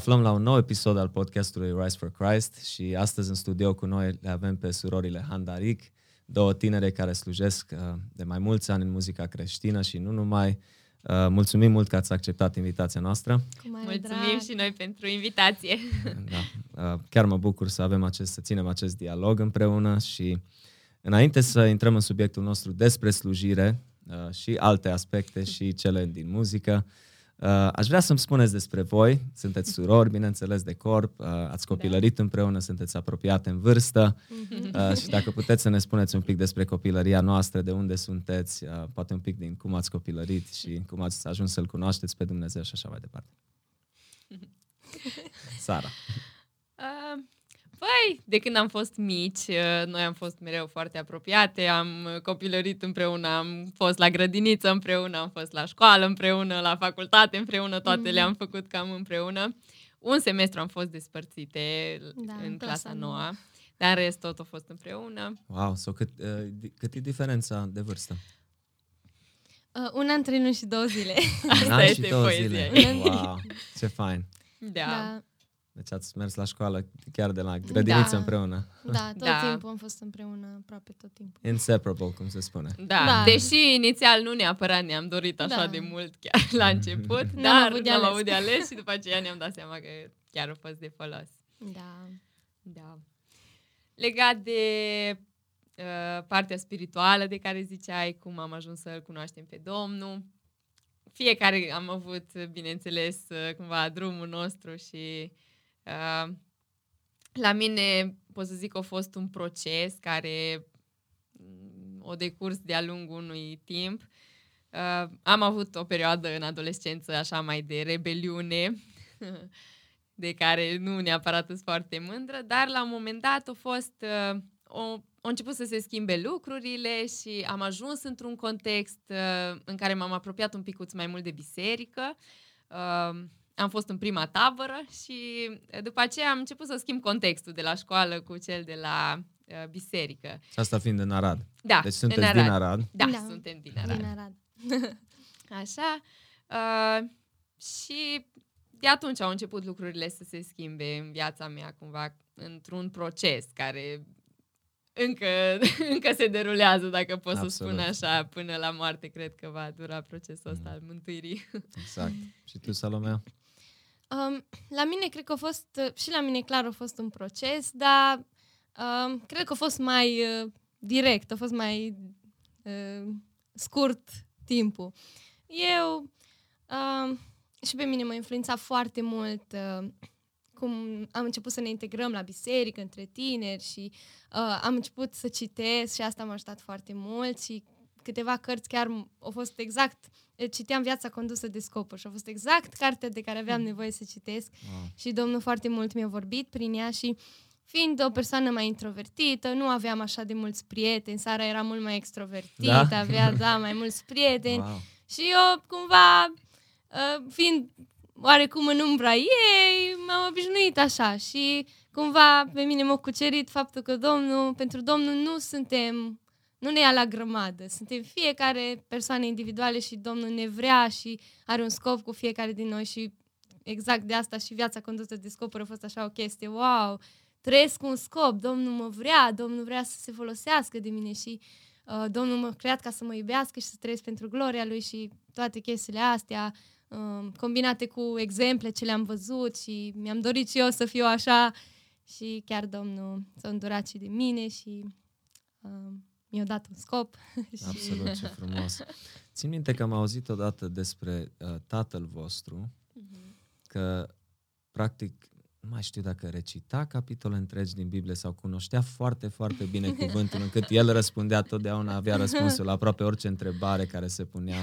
aflăm la un nou episod al podcastului Rise for Christ și astăzi în studio cu noi le avem pe surorile Handaric, două tinere care slujesc uh, de mai mulți ani în muzica creștină și nu numai. Uh, mulțumim mult că ați acceptat invitația noastră. Mulțumim drag. și noi pentru invitație. Da. Uh, chiar mă bucur să avem acest, să ținem acest dialog împreună și înainte să intrăm în subiectul nostru despre slujire și alte aspecte și cele din muzică, Uh, aș vrea să-mi spuneți despre voi. Sunteți surori, bineînțeles, de corp, uh, ați da. copilărit da. împreună, sunteți apropiate în vârstă mhm. uh, și dacă puteți să ne spuneți un pic despre copilăria noastră, de unde sunteți, uh, poate un pic din cum ați copilărit și cum ați ajuns să-L cunoașteți pe Dumnezeu și așa mai departe. Sara. Uh, Păi, de când am fost mici, uh, noi am fost mereu foarte apropiate, am copilărit împreună, am fost la grădiniță împreună, am fost la școală împreună, la facultate împreună, toate mm-hmm. le-am făcut cam împreună. Un semestru am fost despărțite da, în clasa noua, dar în rest tot a fost împreună. Wow, so cât, uh, cât e diferența de vârstă? Uh, un an, trei luni și două zile. Asta este două zile. Wow, ce fain. Da. da. Deci ați mers la școală chiar de la grădiniță da. împreună. Da, tot da. timpul am fost împreună, aproape tot timpul. Inseparable, cum se spune. Da, da. deși inițial nu neapărat ne-am dorit așa da. de mult chiar la început, dar avut n-am avut de ales și după aceea ne-am dat seama că chiar a fost de folos. Da. Da. Legat de uh, partea spirituală de care ziceai, cum am ajuns să-L cunoaștem pe Domnul, fiecare am avut, bineînțeles, uh, cumva drumul nostru și Uh, la mine, pot să zic, a fost un proces care mm, o decurs de-a lungul unui timp. Uh, am avut o perioadă în adolescență așa mai de rebeliune, de care nu neapărat sunt foarte mândră, dar la un moment dat a fost uh, o, au început să se schimbe lucrurile și am ajuns într-un context uh, în care m-am apropiat un pic mai mult de biserică. Uh, am fost în prima tabără și după aceea am început să schimb contextul de la școală cu cel de la uh, biserică. Și asta fiind în Arad. Da, Deci sunteți Arad. din Arad. Da, da, suntem din Arad. Din Arad. Așa. Uh, și de atunci au început lucrurile să se schimbe în viața mea cumva într-un proces care încă, încă se derulează, dacă pot Absolut. să spun așa, până la moarte cred că va dura procesul ăsta mm. al mântuirii. Exact. Și tu, Salomea? Um, la mine cred că a fost, și la mine clar a fost un proces, dar um, cred că a fost mai uh, direct, a fost mai uh, scurt timpul. Eu um, și pe mine m-a influențat foarte mult uh, cum am început să ne integrăm la biserică între tineri și uh, am început să citesc și asta m-a ajutat foarte mult și câteva cărți chiar au fost exact citeam Viața condusă de scopuri și a fost exact cartea de care aveam nevoie să citesc wow. și Domnul foarte mult mi-a vorbit prin ea și fiind o persoană mai introvertită, nu aveam așa de mulți prieteni, Sara era mult mai extrovertită, da? avea da, mai mulți prieteni wow. și eu cumva, uh, fiind oarecum în umbra ei, m-am obișnuit așa și cumva pe mine m-a cucerit faptul că Domnul, pentru Domnul nu suntem nu ne ia la grămadă. Suntem fiecare persoană individuale și Domnul ne vrea și are un scop cu fiecare din noi și exact de asta și viața condusă de scopuri a fost așa o chestie. Wow! Trăiesc un scop, Domnul mă vrea, Domnul vrea să se folosească de mine și uh, Domnul m-a creat ca să mă iubească și să trăiesc pentru gloria Lui și toate chestiile astea, uh, combinate cu exemple ce le-am văzut și mi-am dorit și eu să fiu așa și chiar Domnul s-a îndurat și de mine și uh, mi-a dat un scop. Absolut, ce frumos. Țin minte că am auzit odată despre uh, tatăl vostru, uh-huh. că practic nu mai știu dacă recita capitole întregi din Biblie sau cunoștea foarte, foarte bine cuvântul, încât el răspundea totdeauna, avea răspunsul la aproape orice întrebare care se punea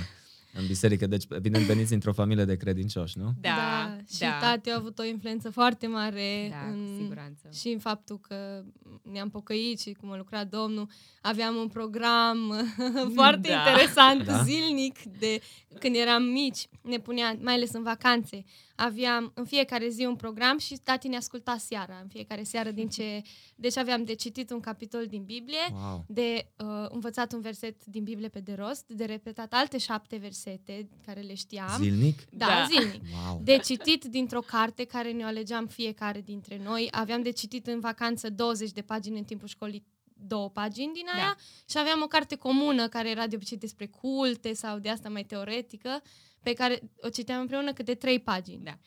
în biserică. Deci, evident, veniți într-o familie de credincioși, nu? Da, da. Și da. tati a avut o influență foarte mare da, în, siguranță. și în faptul că ne-am pocăit și cum a lucrat Domnul. Aveam un program foarte da. interesant, da? zilnic, de când eram mici, ne punea, mai ales în vacanțe, aveam în fiecare zi un program și tati ne asculta seara, în fiecare seară din ce... Deci aveam de citit un capitol din Biblie, Wow. de uh, învățat un verset din Biblie pe de rost, de repetat alte șapte versete care le știam. Zilnic? Da, Da. zilnic. Wow. De citit dintr-o carte care ne alegeam fiecare dintre noi. Aveam de citit în vacanță 20 de pagini în timpul școlii două pagini din aia Da. și aveam o carte comună care era de obicei despre culte sau de asta mai teoretică pe care o citeam împreună câte trei pagini. Da.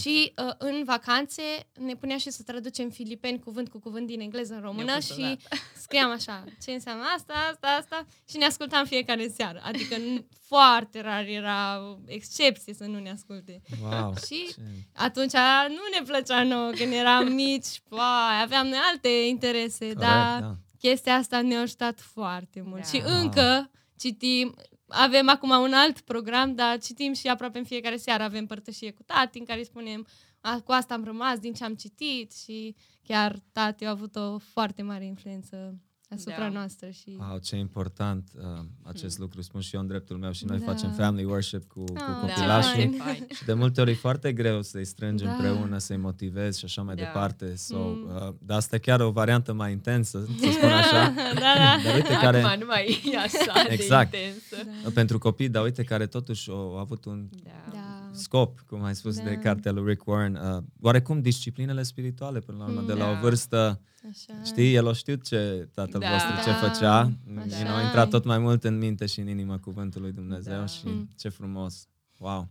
Și uh, în vacanțe ne punea și să traducem filipeni cuvânt cu cuvânt din engleză în română Ne-a pus și odată. scriam așa, ce înseamnă asta, asta, asta și ne ascultam fiecare seară. Adică n- foarte rar era o excepție să nu ne asculte. Wow. Și Ce- atunci nu ne plăcea nouă când eram mici, vai, aveam noi alte interese, Corect, dar da. chestia asta ne-a ajutat foarte mult. Da. Și Wow. încă citim, avem acum un alt program, dar citim și aproape în fiecare seară avem părtășie cu tati în care îi spunem a, cu asta am rămas din ce am citit. Și chiar tati a avut o foarte mare influență asupra Da. noastră și Wow, ce important uh, acest lucru. Spun și eu în dreptul meu și noi Da. facem family worship cu, cu Ah, Da, copilașii. fain. ce fain. Și de multe ori e foarte greu să-i strângi Da. împreună, să-i motivezi și așa mai Da. departe. So, Mm. uh, dar asta e chiar o variantă mai intensă, să spun așa. da, da. Dar uite care, Acum nu mai e așa Exact. de intensă. da. pentru copii, dar uite care totuși au avut un Da. Da. Scop, cum ai spus Da. de cartea lui Rick Warren. Uh, oarecum disciplinele spirituale, până la urmă, de la o Da. vârstă, Așa. știi, el o știut ce tatăl Da. vostru ce Da, făcea. așa You know, a e. intrat tot mai mult în minte și în inima cuvântului lui Dumnezeu Da. și Mm. ce frumos. Wow. Da.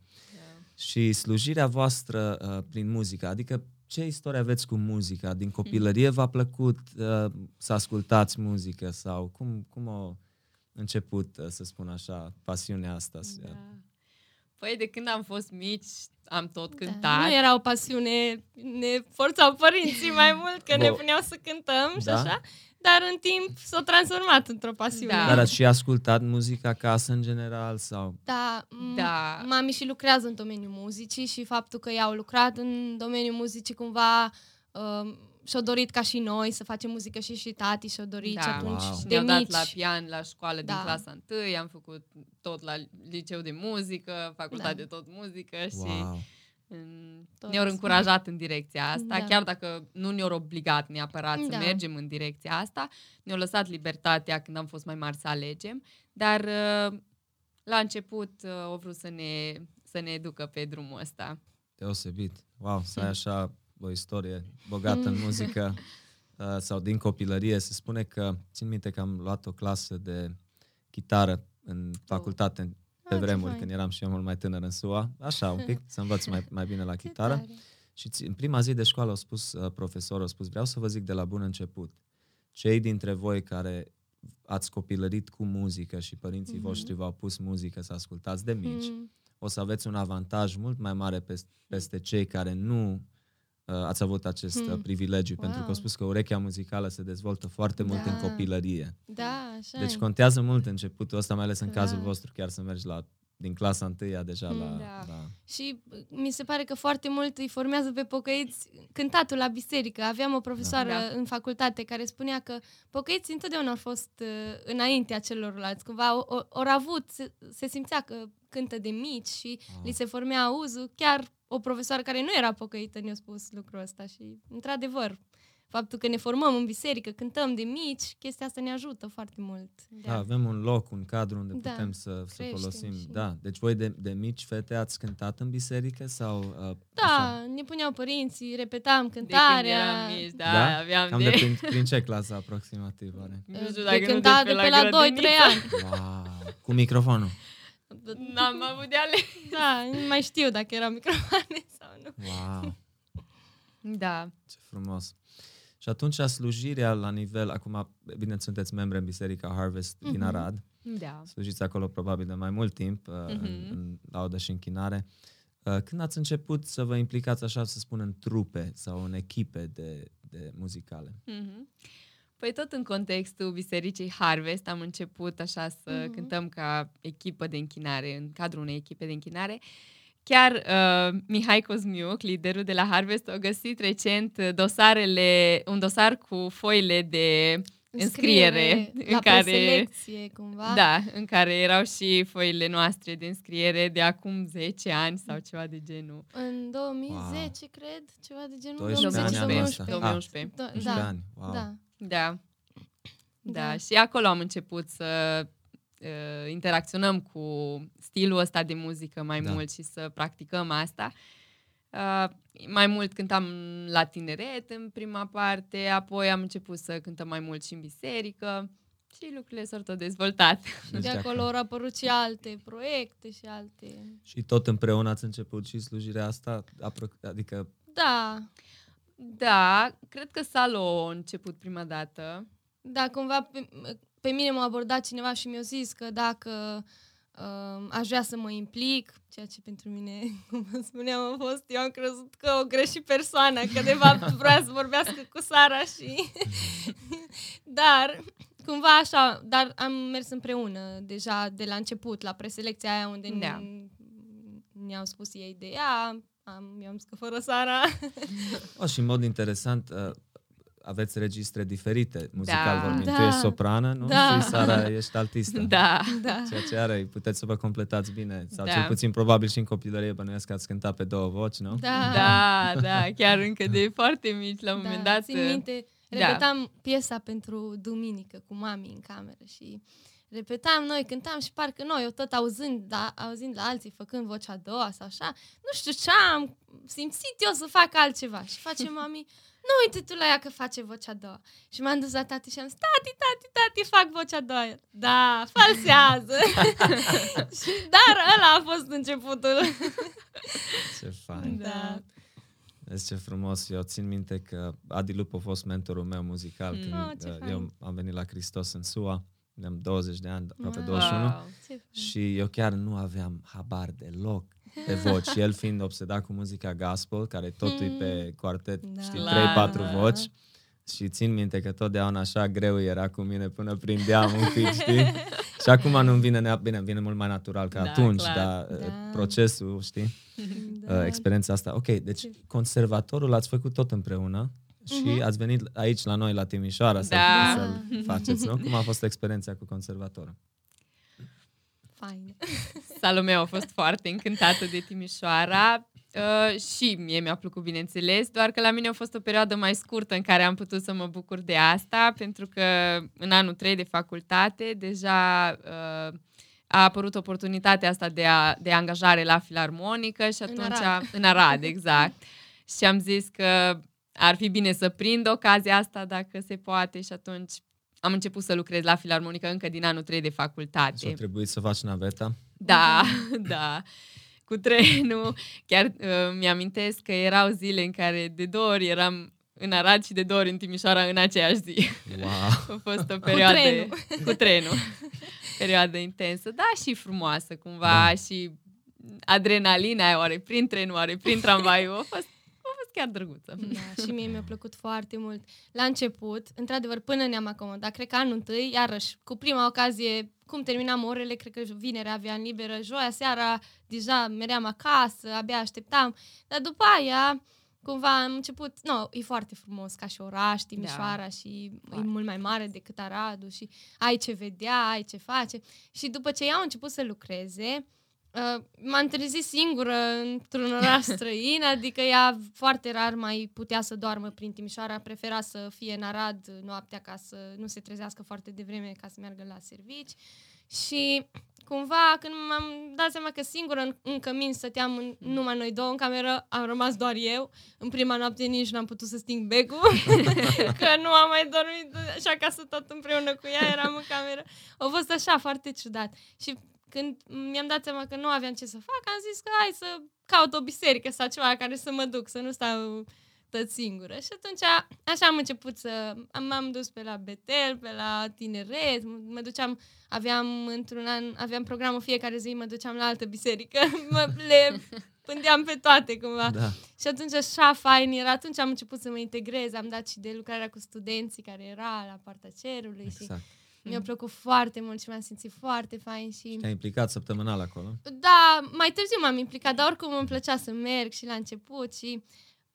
Și slujirea voastră uh, prin muzică, adică ce istorie aveți cu muzica? Din copilărie v-a plăcut uh, să ascultați muzică sau cum, cum a început, uh, să spun așa, pasiunea asta? Da. Păi de când am fost mici, am tot cântat. Da. Nu era o pasiune, ne forțau părinții mai mult că ne Bă. puneau să cântăm și Da? așa, dar în timp s-a transformat într-o pasiune. Da. Dar ați și ascultat muzică acasă în general sau? Da, m- Da. mami și lucrează în domeniul muzicii și faptul că ea au lucrat în domeniul muzicii cumva uh, și-au dorit ca și noi să facem muzică și și tati și-au dorit Da. și atunci Wow. de Ne-au dat mici. la pian la școală din Da. clasa 1, am făcut tot la liceu de muzică, facultate Da. de tot muzică și Wow. în- Toți. ne-au încurajat în direcția asta, Da. chiar dacă nu ne-au obligat neapărat să Da. mergem în direcția asta, ne-au lăsat libertatea când am fost mai mari să alegem, dar uh, la început uh, au vrut să ne, să ne educă pe drumul ăsta. Deosebit. Wow, să ai așa o istorie bogată în muzică uh, sau din copilărie. Se spune că, țin minte că am luat o clasă de chitară în facultate pe Ah, ce vremuri, fain. când eram și eu mult mai tânăr în SUA, așa un pic, să învăț mai, mai bine la Ce chitară. tare. Și ți- în prima zi de școală a spus uh, profesorul, a spus, vreau să vă zic de la bun început, cei dintre voi care ați copilărit cu muzică și părinții Mhm. voștri v-au pus muzică să ascultați de mici, Mm, o să aveți un avantaj mult mai mare pes- peste cei care nu uh, ați avut acest uh, Hmm. privilegiu, pentru că au Wow. spus că urechea muzicală se dezvoltă foarte mult în Da. copilărie. Da, așa Deci e. contează mult începutul ăsta, mai ales în Clar. cazul vostru, chiar să mergi la din clasa întâia deja Hmm. la, Da. la... Și uh, mi se pare că foarte mult îi formează pe pocăiți cântatul la biserică. Aveam o profesoară Da. în facultate care spunea că pocăiții întotdeauna au fost uh, înaintea celorlalți. Cumva au, au, au avut, se, se simțea că cântă de mici și Ah. li se formea auzul. Chiar o profesoară care nu era pocăită ne-a spus lucrul ăsta și, într-adevăr, faptul că ne formăm în biserică, cântăm de mici, chestia asta ne ajută foarte mult. Da, avem un loc, un cadru unde Da, putem să, să creștem folosim. și- Da, deci voi de, de mici fete ați cântat în biserică sau uh, Da, așa? ne puneau părinții, repetam De când cântarea. eram mici, da, Da? aveam Cam de... de prin, prin ce clasă aproximativ are? Nu știu de dacă nu de cântat pe de la pe la 2-3 grădiniță. ani. Wow, cu microfonul. N-am avut de ales. Da, nu mai știu dacă erau microfoane sau nu. Wow, Da. ce frumos. Și atunci slujirea la nivel, acum, bine, sunteți membre în Biserica Harvest din Mhm. Arad, Da. slujiți acolo probabil de mai mult timp, uh, în, Mhm. în laudă și închinare. Uh, Când ați început să vă implicați, așa să spun, în trupe sau în echipe de, de muzicale? Mhm. Păi tot în contextul Bisericii Harvest am început așa să Mhm. cântăm ca echipă de închinare, în cadrul unei echipe de închinare. Chiar uh, Mihai Cosmiuc, liderul de la Harvest, a găsit recent dosarele, un dosar cu foile de înscriere, la în care preselecție, cumva. Da, în care erau și foile noastre de înscriere de acum 10 ani sau ceva de genul. În 2010, cred, ceva de genul. 12 ani anul ăsta. 2011. Da, 11 da, ani. Wow. da. Da. Da, Da. și acolo am început să uh, interacționăm cu stilul ăsta de muzică mai Da. mult și să practicăm asta. Uh, mai mult cântam la tineret în prima parte, apoi am început să cântăm mai mult și în biserică și lucrurile s-au tot dezvoltat. Deci De acolo au apărut și alte proiecte și alte... Și tot împreună ați început și slujirea asta? Apro- Adică, Da, Da, cred că Salo a început prima dată. da, cumva pe, pe mine m-a abordat cineva și mi-a zis că dacă uh, aș vrea să mă implic, ceea ce pentru mine, cum vă spuneam, a fost, eu am crezut că o greșit persoana, că de fapt vrea să vorbească cu Sara și... dar, cumva așa, dar am mers împreună deja de la început, la preselecția aia unde Da. da. ne-au spus ei de ea, am, eu am zis că fără Sara... o, și în mod interesant, uh, aveți registre diferite, muzical Da. vorbind. Da. Tu ești soprană, nu? Da. Și Sara ești altistă. Da. da. Ceea ce are, puteți să vă completați bine. Sau Da. cel puțin probabil și în copilărie bănuiesc că ați cântat pe două voci, nu? Da. Da, da, chiar încă de foarte mici, la un moment dat. Țin minte, da. repetam piesa pentru duminică cu mami în cameră și repetam noi, cântam și parcă noi, eu tot auzind, da, auzind la alții făcând vocea a doua sau așa, nu știu ce am simțit eu să fac altceva. Și face mami, nu uite tu la ea că face vocea a doua. Și m-am dus la tati și am zis, tati, tati, tati, fac vocea a doua. El, Da, falsează. și, dar ăla a fost începutul. Ce fain. Da. Vezi ce frumos. Eu țin minte că Adi Lup a fost mentorul meu muzical Mm. când Oh, ce uh, fain. eu am venit la Hristos în SUA. Am 20 de ani, aproape Wow. 21. Wow. Ce Și eu chiar nu aveam habar deloc de voci. Și el fiind obsedat cu muzica gospel, care totul e pe quartet, Da. știi, Clar, 3-4 da. voci. Și țin minte că totdeauna așa greu era cu mine până prindeam un pic, știi? Și acum nu-mi vine, nea- bine, îmi vine mult mai natural ca Da, atunci, clar. dar Da. da. procesul, știi? Da. uh, experiența asta. Ok, deci conservatorul l-ați făcut tot împreună și Mhm. ați venit aici la noi, la Timișoara, să, Da. să-l faceți, nu? Cum a fost experiența cu conservatorul? Fain. Salomea a fost foarte încântată de Timișoara uh, și mie mi-a plăcut, bineînțeles, doar că la mine a fost o perioadă mai scurtă în care am putut să mă bucur de asta, pentru că în anul 3 de facultate deja uh, a apărut oportunitatea asta de, a, de angajare la filarmonică și În atunci... Arad. În Arad, exact. și am zis că ar fi bine să prind ocazia asta dacă se poate și atunci am început să lucrez la filarmonică încă din anul 3 de facultate. Și a trebuit să faci naveta? Da, da. Cu trenul. Chiar uh, mi-amintesc că erau zile în care de două ori eram în Arad și de două ori în Timișoara în aceeași zi. Wow! A fost o perioadă... trenul. Cu trenul. Perioadă intensă, da, și frumoasă cumva Da. și adrenalina aia, oare prin trenul, oare prin tramvaiul, a fost, a fost chiar drăguță. Da, și mie mi-a plăcut foarte mult. La început, într-adevăr, până ne-am acomodat, cred că anul întâi, iarăși, cu prima ocazie, cum terminam orele, cred că vinerea aveam liberă, joia seara, deja meream acasă, abia așteptam. Dar după aia, cumva am început, nu, e foarte frumos ca și oraș, Timișoara da. și Foarte. e mult mai mare decât Aradul și ai ce vedea, ai ce face. Și după ce ei au început să lucreze, Uh, m-am trezit singură într-un oraș străin, adică ea foarte rar mai putea să doarmă prin Timișoara, prefera să fie în Arad noaptea ca să nu se trezească foarte devreme ca să meargă la servici. Și cumva când m-am dat seama că singură în, în cămin stăteam în, numai noi două în cameră, am rămas doar eu. În prima noapte nici n-am putut să sting becul, că nu am mai dormit și acasă tot împreună cu ea, eram în cameră. A fost așa foarte ciudat. Și când mi-am dat seama că nu aveam ce să fac, am zis că hai să caut o biserică sau ceva care să mă duc, să nu stau tot singură. Și atunci așa am început să... am- M-am dus pe la Betel, pe la tineret, m- mă duceam, aveam într-un an, aveam programul fiecare zi, mă duceam la altă biserică, mă, le pândeam pe toate cumva. Da. Și atunci așa fain era, atunci am început să mă integrez, am dat și de lucrarea cu studenții care era la partea cerului și Exact. Mi-a plăcut foarte mult și m-am simțit foarte fain și... Te-ai implicat săptămânal acolo? Da, mai târziu m-am implicat, dar oricum îmi plăcea să merg și la început și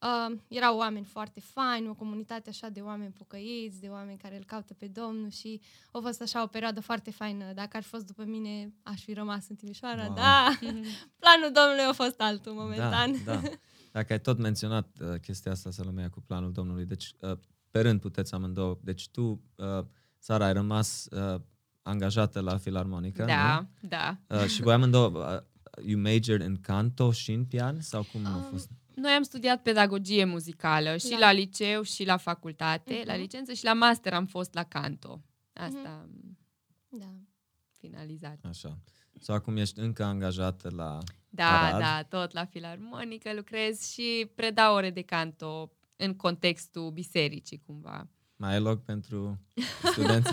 Uh, erau oameni foarte faini, o comunitate așa de oameni pocăiți, de oameni care îl caută pe Domnul și a fost așa o perioadă foarte faină. Dacă ar fi fost după mine, aș fi rămas în Timișoara, Wow. da. Planul Domnului a fost altul momentan. Da, da. Dacă ai tot menționat uh, chestia asta, Salomea, cu planul Domnului, deci uh, pe rând puteți amândouă. Deci tu, uh, Sara, ai rămas uh, angajată la filarmonică, Da, da. nu? Uh, și voi amândouă, uh, you majored în canto și în pian? Sau cum a Um, fost? Noi am studiat pedagogie muzicală și La- la, liceu și la facultate, Mhm. la licență și la master am fost la canto. Asta am Da. finalizat. Așa. Sau acum ești încă angajată la... Da, Arad. da, tot la filarmonică lucrez și predau ore de canto în contextul bisericii cumva. Mai ai loc pentru studenți?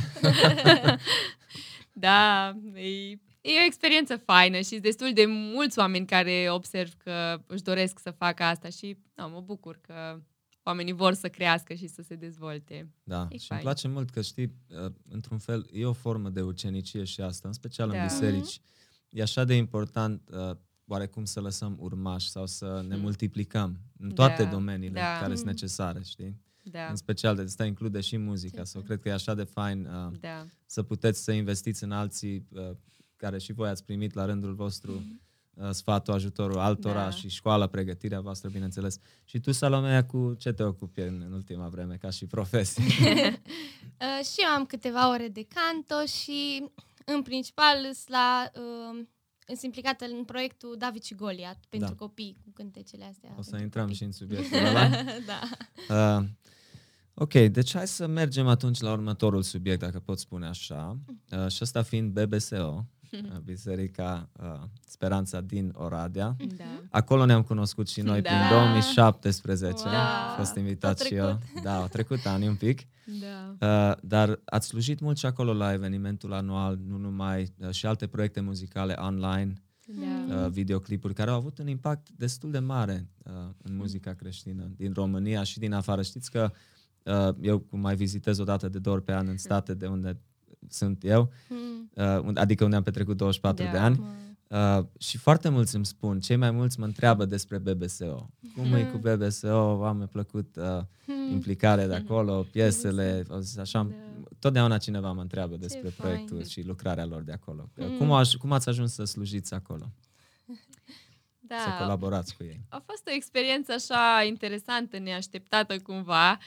Da, e, e o experiență faină și sunt destul de mulți oameni care observ că își doresc să facă asta și da, mă bucur că oamenii vor să crească și să se dezvolte. Da, E și fain. îmi place mult că știi, uh, într-un fel, e o formă de ucenicie și asta, în special în Da. biserici. E așa de important uh, oarecum să lăsăm urmași sau să ne Mhm. multiplicăm în toate Da, domeniile da. care sunt Mhm. necesare, știi? Da, În special, de asta include și muzica. Ce Sau fain. cred că e așa de fain uh, da. să puteți să investiți în alții uh, care și voi ați primit la rândul vostru uh, sfatul, ajutorul altora Da. și școala, pregătirea voastră, bineînțeles. Și tu, Salomea, cu ce te ocupi în, în ultima vreme, ca și profesie? Uh, și eu am câteva ore de canto și în principal sunt la uh, sunt implicată în proiectul David și Goliat pentru Da. copii cu cântecele astea. O să pentru intrăm copii. și în subiectul ăla. da. Uh, ok, deci hai să mergem atunci la următorul subiect, dacă pot spune așa. Uh, și ăsta fiind BBSO, uh, Biserica uh, Speranța din Oradea. Da. Acolo ne-am cunoscut și noi Da. prin 2017. Wow. Am fost invitat A și eu. Da, au trecut ani un pic. Da. Uh, dar ați slujit mult și acolo la evenimentul anual, nu numai, uh, și alte proiecte muzicale online, Da. uh, videoclipuri, care au avut un impact destul de mare uh, în muzica creștină din România și din afară. Știți că uh, eu cum mai vizitez o dată de două ori pe an în state de unde sunt eu, Hmm. uh, unde- adică unde am petrecut 24 Da. de ani, Wow. Uh, și foarte mulți îmi spun, cei mai mulți mă întreabă despre BBSO. Cum e cu BBSO? Am plăcut uh, Hmm. implicarea de acolo, piesele, o zis așa. Da. Totdeauna cineva mă întreabă despre fain. proiectul și lucrarea lor de acolo. Mm. Cum, aș, cum ați ajuns să slujiți acolo? da. Să colaborați cu ei? A fost o experiență așa interesantă, neașteptată cumva. Uh,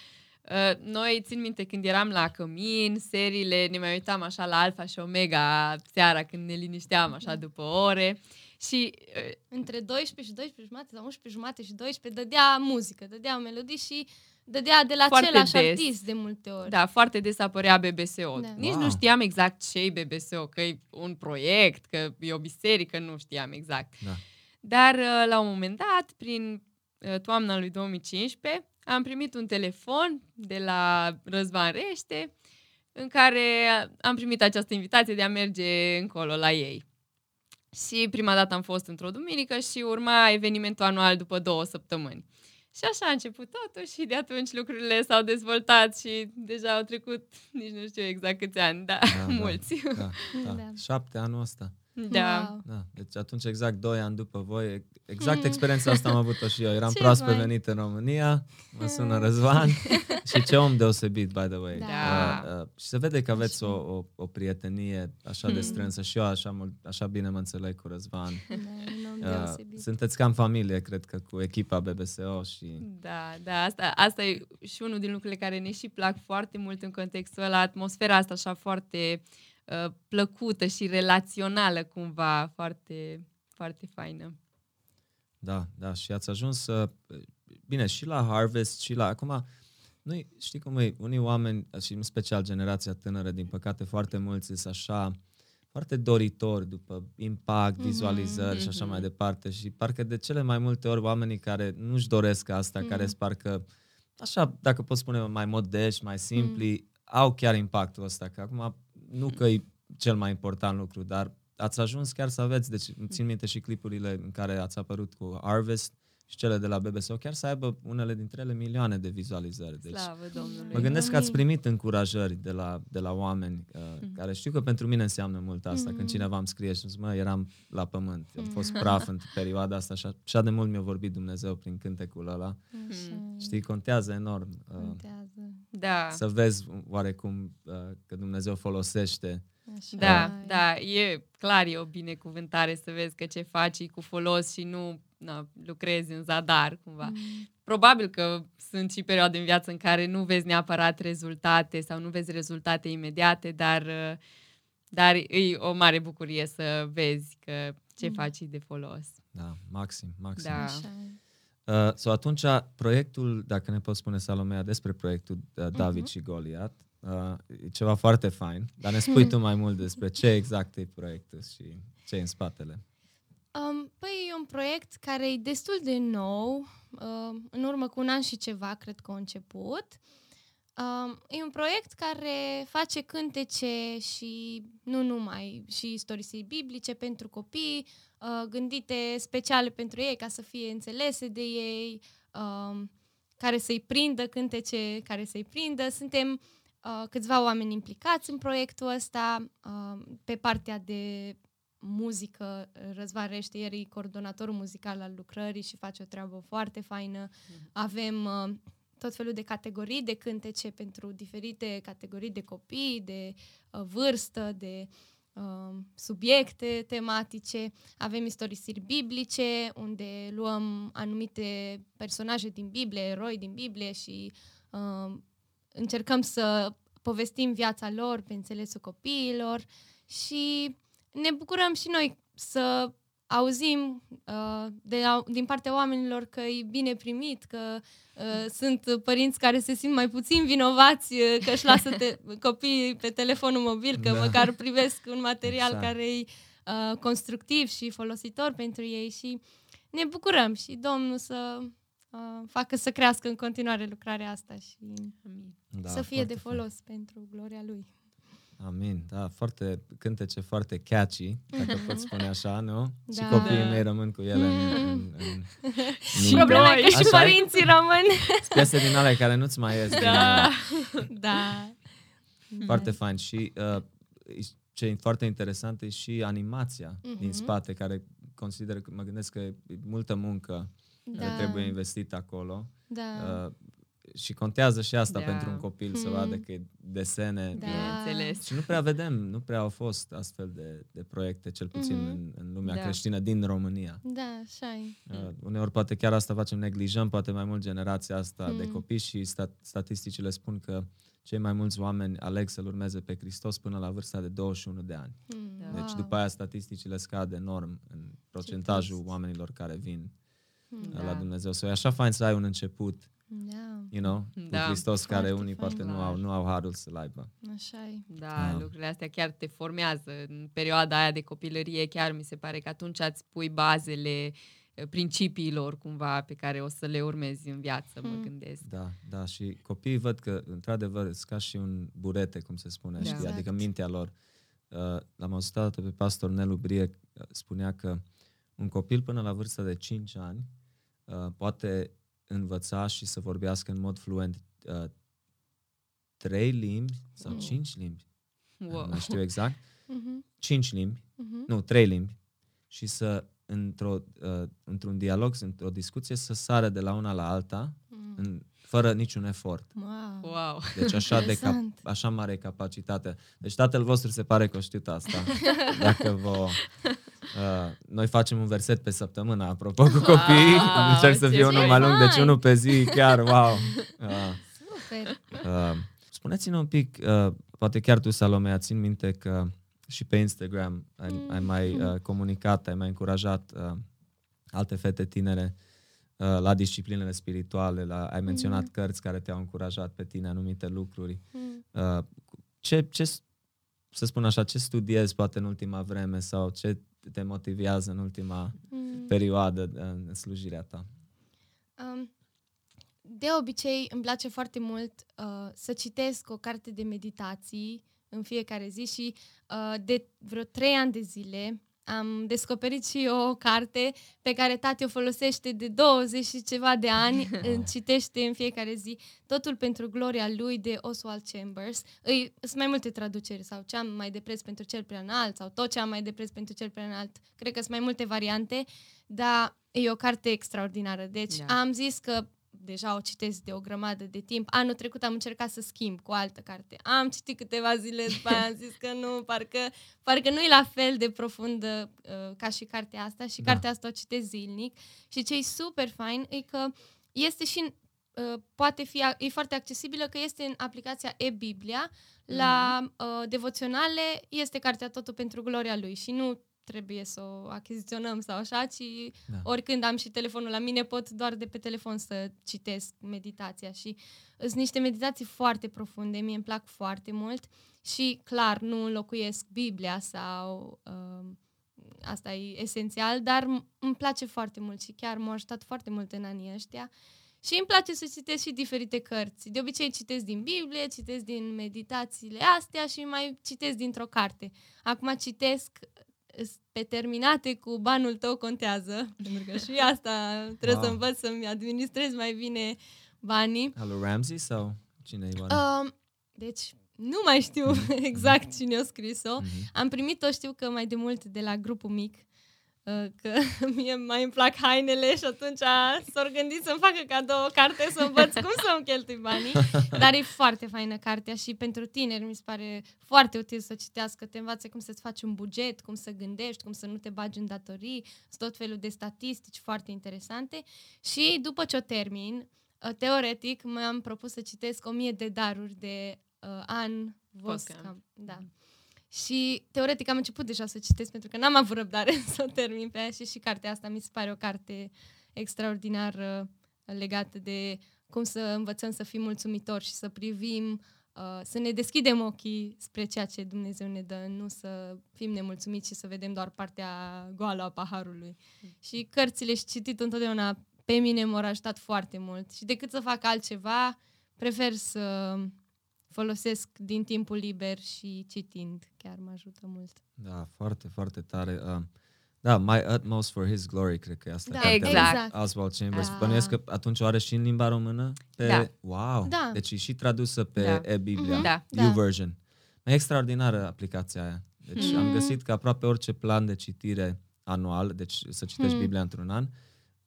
Noi, țin minte, când eram la Cămin, seriile, ne mai uitam așa la Alfa și Omega seara când ne linișteam așa după ore. Și uh, Între 12 și 12 jumate sau 11 jumate și 12 dădea muzică, dădea melodii și dădea de la Foarte același des. artist de multe ori. da, foarte des apărea BBSO. Da. Nici Wow. nu știam exact ce e BBSO, că e un proiect, că e o biserică, nu știam exact. Da. Dar uh, la un moment dat, prin uh, toamna lui 2015, am primit un telefon de la Răzvan Rește în care am primit această invitație de a merge încolo la ei. Și prima dată am fost într-o duminică și urma evenimentul anual după două săptămâni. Și așa a început totul și de atunci lucrurile s-au dezvoltat și deja au trecut, nici nu știu exact câți ani, da, Da, da. mulți. Da, da. Da. Șapte anul ăsta. Da. Wow. Da. Deci atunci exact doi ani după voi, exact Mm. experiența asta am avut-o și eu. Eram Ce proaspăt fain. venit în România, mă sună Răzvan și ce om deosebit, by the way. Da. Uh, uh, și se vede că aveți o, o, o prietenie așa de Hmm. strânsă și eu așa, mult, așa bine mă înțeleg cu Răzvan. Da, un om Uh, deosebit. sunteți ca în familie, cred că, cu echipa BBSO și... Da, da, asta, asta e și unul din lucrurile care ne și plac foarte mult în contextul ăla, atmosfera asta așa foarte uh, plăcută și relațională cumva, foarte, foarte faină. Da, da, și ați ajuns să... Bine, și la Harvest, și la... Acum, nu știi cum e, unii oameni, și în special generația tânără, din păcate, foarte mulți sunt așa, foarte doritori după impact, Mhm, vizualizări și așa mhm. mai departe. Și parcă de cele mai multe ori oamenii care nu-și doresc asta, Mhm. care sunt parcă, așa, dacă pot spune, mai modești, mai simpli, au chiar impactul ăsta. Că acum, nu că e cel mai important lucru, dar ați ajuns chiar să aveți, deci îmi țin minte și clipurile în care ați apărut cu Harvest și cele de la BBSO chiar să aibă unele dintre ele milioane de vizualizări. Deci Slavă Domnului. mă gândesc că ați Amin. primit încurajări de la, de la oameni uh, care știu că pentru mine înseamnă mult asta. Mhm. Când cineva îmi scrie și zice, mă, eram la pământ, am fost praf în perioada asta și așa de mult mi-a vorbit Dumnezeu prin cântecul ăla. Așa, Știi, contează enorm. Uh, contează. Da. să vezi oarecum uh, că Dumnezeu folosește. Așa Da, e. da, e clar, e o binecuvântare să vezi că ce faci e cu folos și nu na, lucrezi în zadar, cumva. Mm. Probabil că sunt și perioade în viață în care nu vezi neapărat rezultate sau nu vezi rezultate imediate, dar, uh, dar e o mare bucurie să vezi că ce Mm. faci e de folos. Da, maxim, maxim. Da. Așa e. Uh, so atunci, proiectul, dacă ne poți spune, Salomea, despre proiectul uh, David Mhm. și Goliat, uh, e ceva foarte fain, dar ne spui tu mai mult despre ce exact e proiectul și ce e în spatele. Um, păi e un proiect care e destul de nou, uh, în urmă cu un an și ceva, cred că a început. Um, e un proiect care face cântece și nu numai, și istorisiri biblice pentru copii, uh, gândite speciale pentru ei, ca să fie înțelese de ei, um, care să-i prindă cântece, care să-i prindă. Suntem uh, câțiva oameni implicați în proiectul ăsta, uh, pe partea de muzică, Răzvan Rește, el e coordonatorul muzical al lucrării și face o treabă foarte faină. Avem uh, tot felul de categorii de cântece pentru diferite categorii de copii, de uh, vârstă, de uh, subiecte tematice. Avem istorisiri biblice, unde luăm anumite personaje din Biblie, eroi din Biblie și uh, încercăm să povestim viața lor pe înțelesul copiilor și ne bucurăm și noi să auzim uh, de la, din partea oamenilor că e bine primit, că uh, sunt părinți care se simt mai puțin vinovați uh, că își lasă te- copiii pe telefonul mobil, că Da. măcar privesc un material Exact. care e uh, constructiv și folositor pentru ei și ne bucurăm și Domnul să uh, facă să crească în continuare lucrarea asta și Amin. Da, să fie foarte de fain. folos pentru gloria Lui. Amin, da, foarte cântece foarte catchy, dacă pot spune așa, nu? Și Da. copiii Da. mei rămân cu ele în, în, în Și minte. Problema e că și Așa e? părinții rămân. piese din alea care nu-ți mai ies. Da. Din, da. Foarte fain și uh, ce e foarte interesant e și animația Mhm. din spate, care consider, că mă gândesc că e multă muncă care Da. trebuie investită acolo. Da. Uh, și contează și asta Da. pentru un copil să Hmm. vadă că e desene. Da. Bineînțeles. Și nu prea vedem, nu prea au fost astfel de, de proiecte, cel puțin Mhm. în, în lumea Da. creștină din România. Da, așa e. Uh, uneori poate chiar asta facem, neglijăm poate mai mult generația asta Mm. de copii și stat- statisticile spun că cei mai mulți oameni aleg să-L urmeze pe Hristos până la vârsta de 21 de ani. Mm, Da. Deci wow. după aia statisticile scad enorm în procentajul trist. oamenilor care vin Mm, uh, Da. la Dumnezeu. So, e așa fain să ai un început, Da, you know, Da. cu Hristos care Foarte unii fain. poate nu Clar. au, nu au harul să-L aibă. așa e. Da, Da. lucrurile astea chiar te formează. În perioada aia de copilărie, chiar mi se pare că atunci îți pui bazele eh, principiilor cumva pe care o să le urmezi în viață, mă Hmm. gândesc. Da, da, și copiii văd că, într-adevăr, sunt ca și un burete, cum se spune, Da. știi? Exact. adică mintea lor. Uh, l-am auzit odată pe pastor Nelu Brie, uh, spunea că un copil până la vârsta de 5 ani uh, poate învăța și să vorbească în mod fluent uh, trei limbi sau Mm. cinci limbi, Wow. nu știu exact, Mhm, cinci limbi, mhm. nu, trei limbi, și să într-o, uh, într-un dialog, într-o discuție, să sară de la una la alta, Mm. în, fără niciun efort. Wow. Wow. Deci așa, de cap, Interesant. așa mare e capacitatea. Deci tatăl vostru se pare că o știut asta. Dacă vă... Uh, noi facem un verset pe săptămână, apropo, cu copiii. Wow, Încerc să ce fie unul mai lung, deci fain! unul pe zi, chiar, wow. Uh, Super. uh, spuneți-ne un pic, uh, poate chiar tu, Salomea, țin minte că și pe Instagram ai, ai mai uh, comunicat, ai mai încurajat uh, alte fete tinere uh, la disciplinele spirituale, la, ai menționat cărți care te-au încurajat pe tine anumite lucruri. Mm. Uh, ce, ce, să spun așa, ce studiezi poate în ultima vreme sau ce te motivează în ultima Mm. perioadă uh, în slujirea ta? Um, de obicei îmi place foarte mult uh, să citesc o carte de meditații în fiecare zi și uh, de vreo trei ani de zile am descoperit și o carte pe care tati o folosește de 20 și ceva de ani, îmi citește în fiecare zi Totul pentru gloria lui de Oswald Chambers. Îi, sunt mai multe traduceri sau ce am mai de preț pentru cel prea înalt sau tot ce am mai de preț pentru cel prea înalt. Cred că sunt mai multe variante, dar e o carte extraordinară. Deci Da. am zis că deja o citesc de o grămadă de timp. Anul trecut am încercat să schimb cu o altă carte. Am citit câteva zile după aia, am zis că nu, parcă, parcă nu e la fel de profundă uh, ca și cartea asta și Da. cartea asta o citesc zilnic. Și ce e super fain e că este și în, uh, poate fi, a- e foarte accesibilă că este în aplicația e-Biblia. La uh, devoționale este cartea Totul pentru gloria lui și nu trebuie să o achiziționăm sau așa, ci Da. oricând am și telefonul la mine, pot doar de pe telefon să citesc meditația și sunt niște meditații foarte profunde, mie îmi plac foarte mult și clar nu înlocuiesc Biblia sau uh, asta e esențial, dar m- îmi place foarte mult și chiar m-a ajutat foarte mult în anii ăștia. Și îmi place să citesc și diferite cărți. De obicei citesc din Biblie, citesc din meditațiile astea și mai citesc dintr-o carte. Acum citesc uh, pe terminate cu banul tău contează, pentru că și asta trebuie Wow. să învăț să-mi administrez mai bine banii. Al lui Ramsey sau cine e oare? Um, deci, nu mai știu exact cine a scris-o. Mhm. Am primit-o, știu că mai de mult de la grupul mic, uh, că mie mai îmi plac hainele și atunci s-au gândit să-mi facă cadou o carte să învăț cum să-mi cheltui banii. Dar e foarte faină cartea și pentru tineri mi se pare foarte util să o citească. Te învață cum să-ți faci un buget, cum să gândești, cum să nu te bagi în datorii, sunt tot felul de statistici foarte interesante. Și după ce o termin, uh, teoretic mi-am propus să citesc o mie de daruri de uh, An Voscam. Voscam. Da. Și teoretic am început deja să citesc pentru că n-am avut răbdare să o termin pe aia și și cartea asta mi se pare o carte extraordinară legată de cum să învățăm să fim mulțumitori și să privim, uh, să ne deschidem ochii spre ceea ce Dumnezeu ne dă, nu să fim nemulțumiți și să vedem doar partea goală a paharului. Și cărțile și citit întotdeauna pe mine m-au ajutat foarte mult. Și decât să fac altceva, prefer să folosesc din timpul liber și citind. Chiar mă ajută mult. Da, foarte, foarte tare. Uh, da, My Utmost for His Glory, cred că e asta. Da, cartea lui exact. Oswald Chambers. Ah. Bănuiesc că atunci o are și în limba română? Pe... Da. Wow! Da. Deci e și tradusă pe Da. e-Biblia. Mhm. Da. Da. U-version. E extraordinară aplicația aia. Deci Mhm. am găsit că aproape orice plan de citire anual, deci să citești Mhm. Biblia într-un an,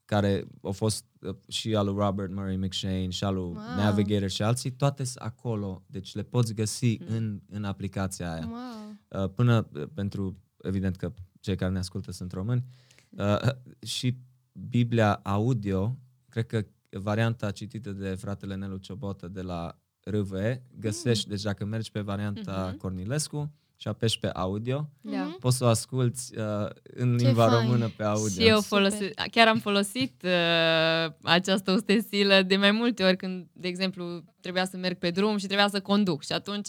care au fost uh, și al lui Robert Murray McShane și al lui Wow. Navigator și alții, toate sunt acolo. Deci le poți găsi Mhm. în, în aplicația aia. Wow. Uh, până uh, pentru, evident că cei care ne ascultă sunt români, uh, și Biblia audio, cred că varianta citită de fratele Nelu Ciobotă de la RVE, găsești, Mm. deci dacă mergi pe varianta Mhm. Cornilescu și apeși pe audio, Da. Mhm. poți să o asculti uh, în Ce limba fain. română pe audio. Și eu Super. folosi, chiar am folosit uh, această ustensilă de mai multe ori când, de exemplu, trebuia să merg pe drum și trebuia să conduc și atunci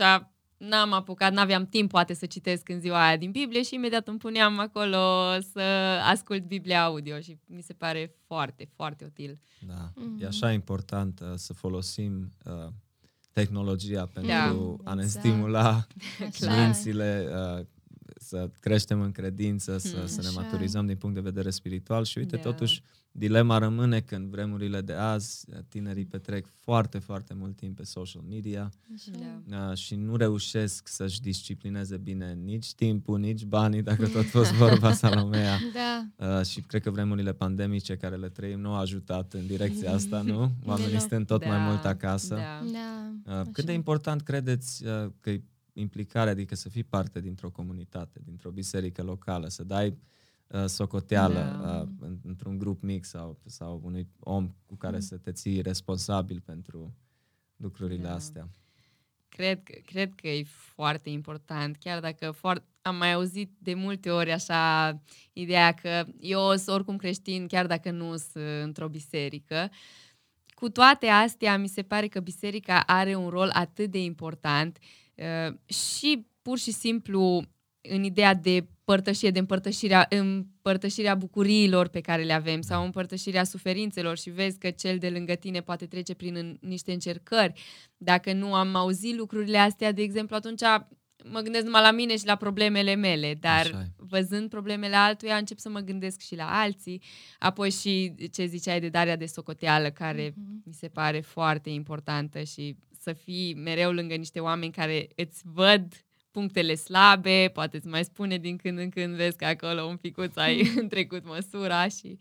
n-am apucat, n-aveam timp poate să citesc în ziua aia din Biblie și imediat îmi puneam acolo să ascult Biblia audio și mi se pare foarte, foarte util. Da. Mhm. E așa important uh, să folosim uh, tehnologia pentru Da. a ne Exact. stimula Așa e. mințile, uh, să creștem în credință, să, Hmm. să ne Așa e. maturizăm din punct de vedere spiritual și uite, Da. totuși, dilema rămâne că în vremurile de azi tinerii petrec foarte, foarte mult timp pe social media Așa. Da. uh, și nu reușesc să-și disciplineze bine nici timpul, nici banii, dacă tot fost vorba Salomea. Da. Uh, și cred că vremurile pandemice care le trăim nu au ajutat în direcția asta, nu? Oamenii Deloc. stând tot mai Da, mult acasă. Da. Da. Uh, cât de Așa. important credeți uh, că e implicarea, adică să fii parte dintr-o comunitate, dintr-o biserică locală, să dai uh, socoteală Da. uh, în, într-un grup mic sau, sau unui om cu care Mm. să te ții responsabil pentru lucrurile Da. astea. Cred, că- cred că e foarte important, chiar dacă foar- am mai auzit de multe ori așa ideea că eu sunt oricum creștin, chiar dacă nu sunt într-o biserică. Cu toate astea, mi se pare că biserica are un rol atât de important uh, și pur și simplu în ideea de părtășie, de împărtășirea, împărtășirea bucuriilor pe care le avem sau împărtășirea suferințelor și vezi că cel de lângă tine poate trece prin în, niște încercări. Dacă nu am auzit lucrurile astea, de exemplu, atunci mă gândesc numai la mine și la problemele mele, dar Așa e. văzând problemele altuia, încep să mă gândesc și la alții. Apoi și ce ziceai de darea de socoteală, care Mhm. mi se pare foarte importantă și să fii mereu lângă niște oameni care îți văd punctele slabe, poate îți mai spune din când în când, vezi că acolo un picuț ai trecut măsura și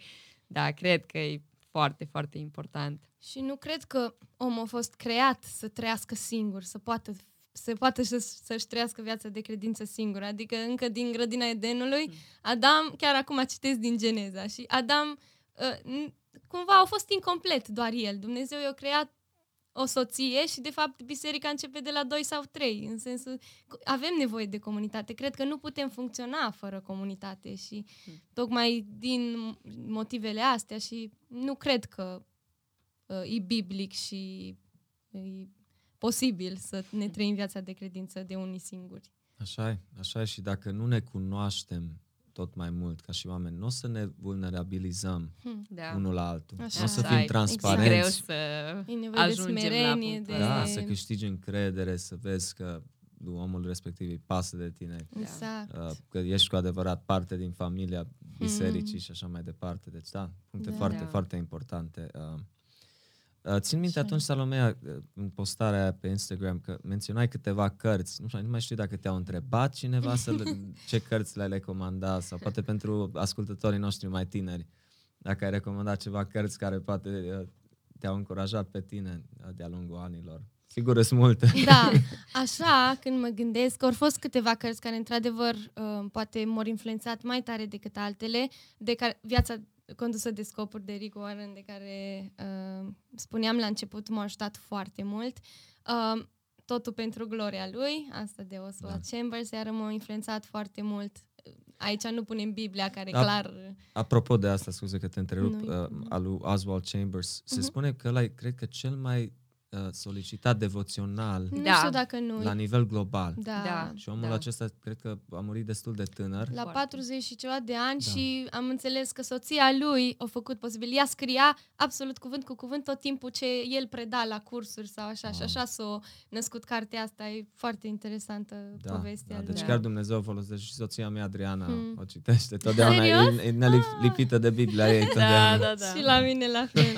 da, cred că e foarte, foarte important. Și nu cred că omul a fost creat să trăiască singur, să poată să poată să, să-și trăiască viața de credință singur. Adică încă din grădina Edenului, Adam, chiar acum citesc din Geneza, și Adam uh, n- cumva a fost incomplet doar el. Dumnezeu i-a creat o soție și, de fapt, biserica începe de la doi sau trei, în sensul avem nevoie de comunitate. Cred că nu putem funcționa fără comunitate și tocmai din motivele astea și nu cred că uh, e biblic și e posibil să ne trăim viața de credință de unii singuri. Așa e, așa e și dacă nu ne cunoaștem tot mai mult ca și oameni, nu o să ne vulnerabilizăm Da. unul la altul. Așa Nu o să e. fim Ai- transparenți. E greu să E nevoie de ajungem la smerenie, punctul de... ăsta. Da, să câștigi încredere, să vezi că omul respectiv îi pasă de tine, Exact. uh, că ești cu adevărat parte din familia bisericii și așa mai departe. Deci da, puncte Da. foarte, Da. foarte importante. Uh, uh, țin minte Așa. atunci, Salomea, uh, în postarea aia pe Instagram, că menționai câteva cărți. Nu știu, nu mai știu dacă te-au întrebat cineva să le, ce cărți le-ai recomanda sau poate pentru ascultătorii noștri mai tineri, dacă ai recomandat ceva cărți care poate uh, te-au încurajat pe tine uh, de-a lungul anilor. Sigur, sunt multe. Da, așa, când mă gândesc, că au fost câteva cărți care, într-adevăr, uh, poate m-au influențat mai tare decât altele, de care viața condusă de scopuri de Rick Warren, de care uh, spuneam la început, m-a ajutat foarte mult. Uh, totul pentru gloria lui, asta de Oswald Da. da. Chambers, iar m-a influențat foarte mult. Aici nu punem Biblia, care Da. clar... Apropo de asta, scuze că te întrerup, Nu-i uh, problemă. al lui Oswald Chambers, se Mhm. spune că ăla e, cred că, cel mai uh, solicitat devoțional Nu Da. știu dacă nu la nivel global. Da. Da. Și omul Da. acesta, cred că a murit destul de tânăr. La Foarte. 40 și ceva de ani Da. și am înțeles că soția lui a făcut posibil. Ea scria absolut cuvânt cu cuvânt tot timpul ce el preda la cursuri sau așa. Și Wow. așa s-a născut cartea asta. E foarte interesantă Da, povestea da, lui. deci Da. chiar Dumnezeu folosește și soția mea, Adriana, Hmm. o citește totdeauna. Serios? E, e nelipită de Biblia ei totdeauna. Da, da, da. Și la mine la fel.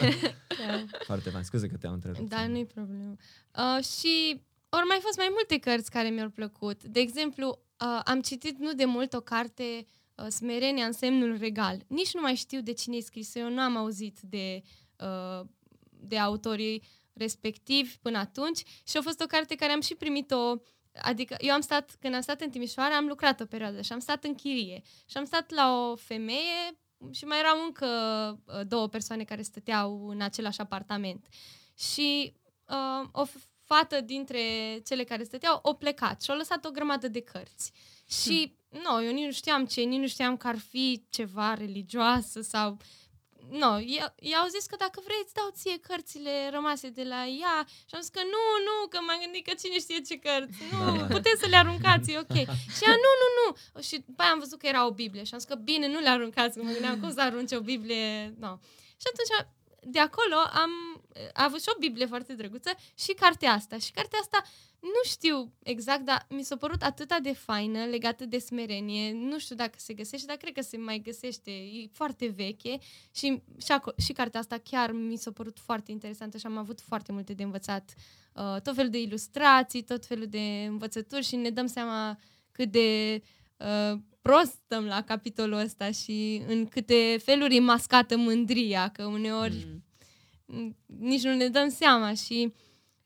da. Foarte fain. Scuze că te-am întrerupt. Da, nu-i problemă. Uh, și ori mai fost mai multe cărți care mi-au plăcut. De exemplu, uh, am citit nu de mult o carte uh, Smerenia în semnul regal. Nici nu mai știu de cine e scris eu nu am auzit de, uh, de autorii respectivi până atunci și a fost o carte care am și primit-o Adică eu am stat, când am stat în Timișoara, am lucrat o perioadă și am stat în chirie. Și am stat la o femeie și mai erau încă uh, două persoane care stăteau în același apartament. Și uh, o f- fată dintre cele care stăteau o plecat și au lăsat o grămadă de cărți. Și, nu, eu nici nu știam ce, nici nu știam că ar fi ceva religioasă sau... Nu, i- i-au zis că dacă vrei îți dau ție cărțile rămase de la ea și am zis că nu, nu, că m-am gândit că cine știe ce cărți, nu, Da, da. puteți să le aruncați, e ok. Și ea, nu, nu, nu. Și după aia am văzut că era o Biblie și am zis că bine, nu le aruncați, că mă gândeam cum să arunce o Biblie, nu. Și atunci, de acolo am a avut și o Biblie foarte drăguță și cartea asta. Și cartea asta, nu știu exact, dar mi s-a părut atâta de faină, legată de smerenie. Nu știu dacă se găsește, dar cred că se mai găsește. E foarte veche și, și, aco- și cartea asta chiar mi s-a părut foarte interesantă și am avut foarte multe de învățat. Uh, tot felul de ilustrații, tot felul de învățături și ne dăm seama cât de uh, prost stăm la capitolul ăsta și în câte feluri e mascată mândria, că uneori Mm. Mm, nici nu ne dăm seama și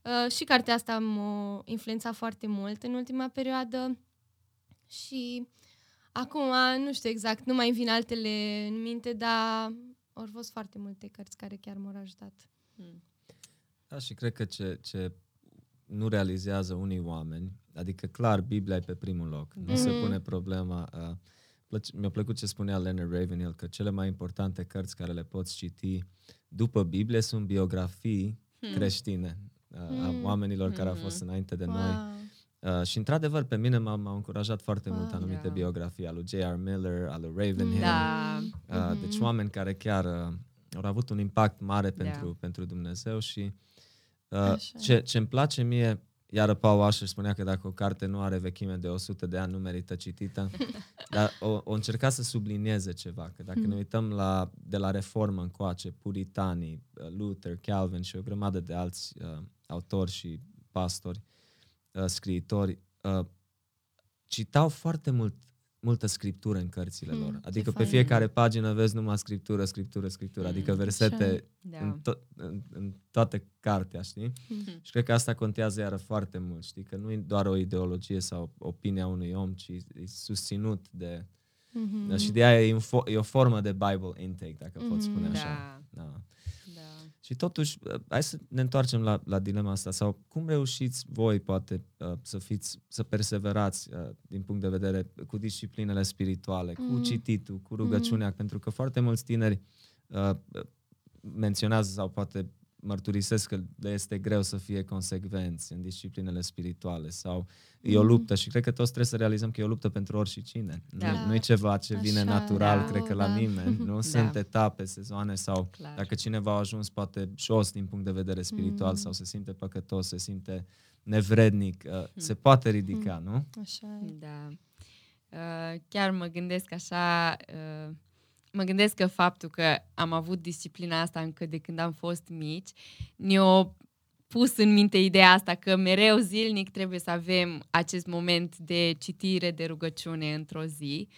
uh, și cartea asta m-a influențat foarte mult în ultima perioadă și acum nu știu exact, nu mai îmi vin altele în minte, dar au fost foarte multe cărți care chiar m-au ajutat. Mm. Da, și cred că ce, ce nu realizează unii oameni, adică clar Biblia e pe primul loc, nu se Mhm. pune problema. Uh, plăc- mi-a plăcut ce spunea Leonard Ravenhill, că cele mai importante cărți care le poți citi după Biblie sunt biografii Hmm. creștine uh, a Hmm. oamenilor care au Mhm. fost înainte de noi. Wow. Uh, și într-adevăr, pe mine m-au, m-au încurajat foarte Wow. mult anumite Da. biografii, al lui J.R. Miller, al lui Ravenhill. Da. Uh, Mhm. Deci oameni care chiar uh, au avut un impact mare Da. pentru, pentru Dumnezeu și uh, Așa. ce, ce îmi place mie iar Paul Washer spunea că dacă o carte nu are vechime de 100 de ani, nu merită citită. Dar o, o încerca să sublinieze ceva, că dacă ne uităm la, de la reformă încoace, puritanii, uh, Luther, Calvin și o grămadă de alți uh, autori și pastori, uh, scriitori, uh, citau foarte mult multă scriptură în cărțile Mm, lor. ce Adică pe fain. fiecare pagină vezi numai scriptură, scriptură, scriptură. Adică Mm, versete Da. în, to- în, în toată cartea, știi? Mhm. Și cred că asta contează iară foarte mult, știi? Că nu e doar o ideologie sau opinia unui om, ci e susținut de... Mhm. Da, și de aia e, un fo- e o formă de Bible intake, dacă pot spune Mhm. așa. Da, Da. Da. Și totuși, uh, hai să ne întoarcem la, la dilema asta. Sau cum reușiți voi, poate, uh, să fiți, să perseverați uh, din punct de vedere cu disciplinele spirituale, cu Mm. cititul, cu rugăciunea, pentru că foarte mulți tineri uh, menționează sau poate mărturisesc că le este greu să fie consecvenți în disciplinele spirituale sau e o Mhm. luptă și cred că toți trebuie să realizăm că e o luptă pentru oricine. Da. Nu, nu e ceva ce vine Așa, natural, da. cred că la Da. nimeni. Nu Da. sunt etape, sezoane sau Clar. dacă cineva a ajuns poate jos din punct de vedere spiritual Mm. sau se simte păcătos, se simte nevrednic, uh, se poate ridica, nu? Așa e. Da. Uh, chiar mă gândesc așa, uh, mă gândesc că faptul că am avut disciplina asta încă de când am fost mici, ne-a pus în minte ideea asta că mereu zilnic trebuie să avem acest moment de citire, de rugăciune într-o zi.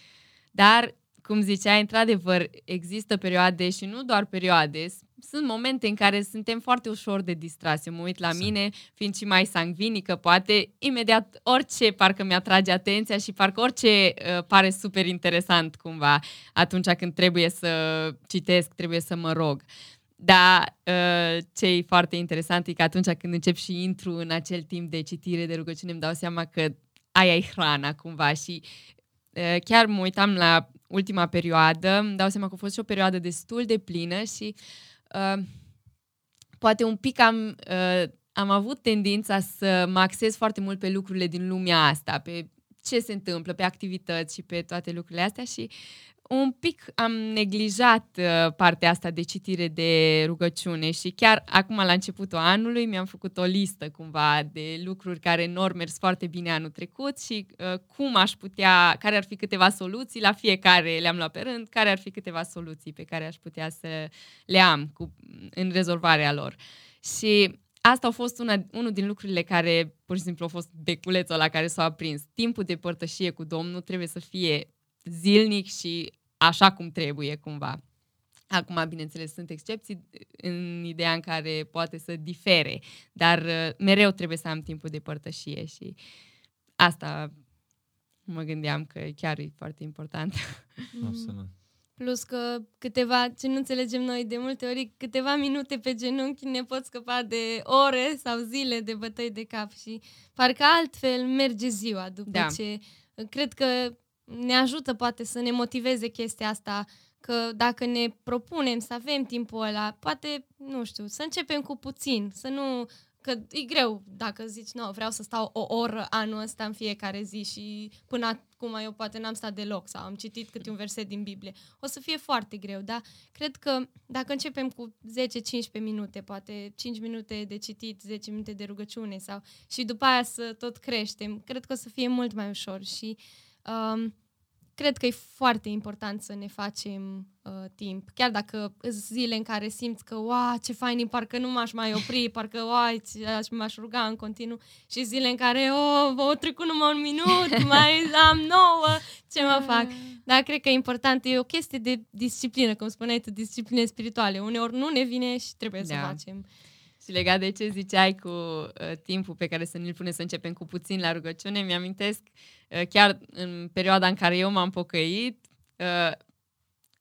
Dar, cum ziceai, într-adevăr, există perioade și nu doar perioade, s- sunt momente în care suntem foarte ușor de distras. Eu mă uit la Sunt. mine, fiind și mai sangvinică, poate imediat orice parcă mi-atrage atenția și parcă orice uh, pare super interesant cumva atunci când trebuie să citesc, trebuie să mă rog. Dar uh, ce e foarte interesant e că atunci când încep și intru în acel timp de citire, de rugăciune, îmi dau seama că aia e hrana cumva și uh, chiar mă uitam la ultima perioadă, îmi dau seama că a fost și o perioadă destul de plină și uh, poate un pic am, uh, am avut tendința să mă axez foarte mult pe lucrurile din lumea asta, pe ce se întâmplă, pe activități și pe toate lucrurile astea și un pic am neglijat uh, partea asta de citire de rugăciune și chiar acum la începutul anului mi-am făcut o listă cumva de lucruri care nu au mers foarte bine anul trecut și uh, cum aș putea, care ar fi câteva soluții, la fiecare le-am luat pe rând, care ar fi câteva soluții pe care aș putea să le am cu, în rezolvarea lor. Și asta a fost una, unul din lucrurile care pur și simplu a fost beculețul la care s-a aprins. Timpul de părtășie cu Domnul trebuie să fie zilnic și așa cum trebuie cumva. Acum, bineînțeles, sunt excepții în ideea în care poate să difere, dar uh, mereu trebuie să am timpul de părtășie și asta mă gândeam că chiar e foarte important. Absolut. Plus că câteva, ce nu înțelegem noi de multe ori, câteva minute pe genunchi ne pot scăpa de ore sau zile de bătăi de cap și parcă altfel merge ziua după Da. ce... Cred că ne ajută poate să ne motiveze chestia asta că dacă ne propunem să avem timpul ăla, poate, nu știu, să începem cu puțin, să nu... Că e greu dacă zici, nu, vreau să stau o oră anul ăsta în fiecare zi și până acum eu poate n-am stat deloc sau am citit câte un verset din Biblie. O să fie foarte greu, dar cred că dacă începem cu 10-15 minute, poate 5 minute de citit, 10 minute de rugăciune sau și după aia să tot creștem, cred că o să fie mult mai ușor și um, cred că e foarte important să ne facem uh, timp. Chiar dacă sunt zile în care simți că, wow, ce fain, e, parcă nu m-aș mai opri, parcă, wow, aș, m-aș ruga în continuu și zile în care, oh, o trecut numai un minut, mai am nouă, ce mă fac? Dar cred că e important, e o chestie de disciplină, cum spuneai tu, discipline spirituale. Uneori nu ne vine și trebuie să Da. facem. Și legat de ce ziceai cu uh, timpul pe care să ne-l pune să începem cu puțin la rugăciune, mi-amintesc uh, chiar în perioada în care eu m-am pocăit, uh,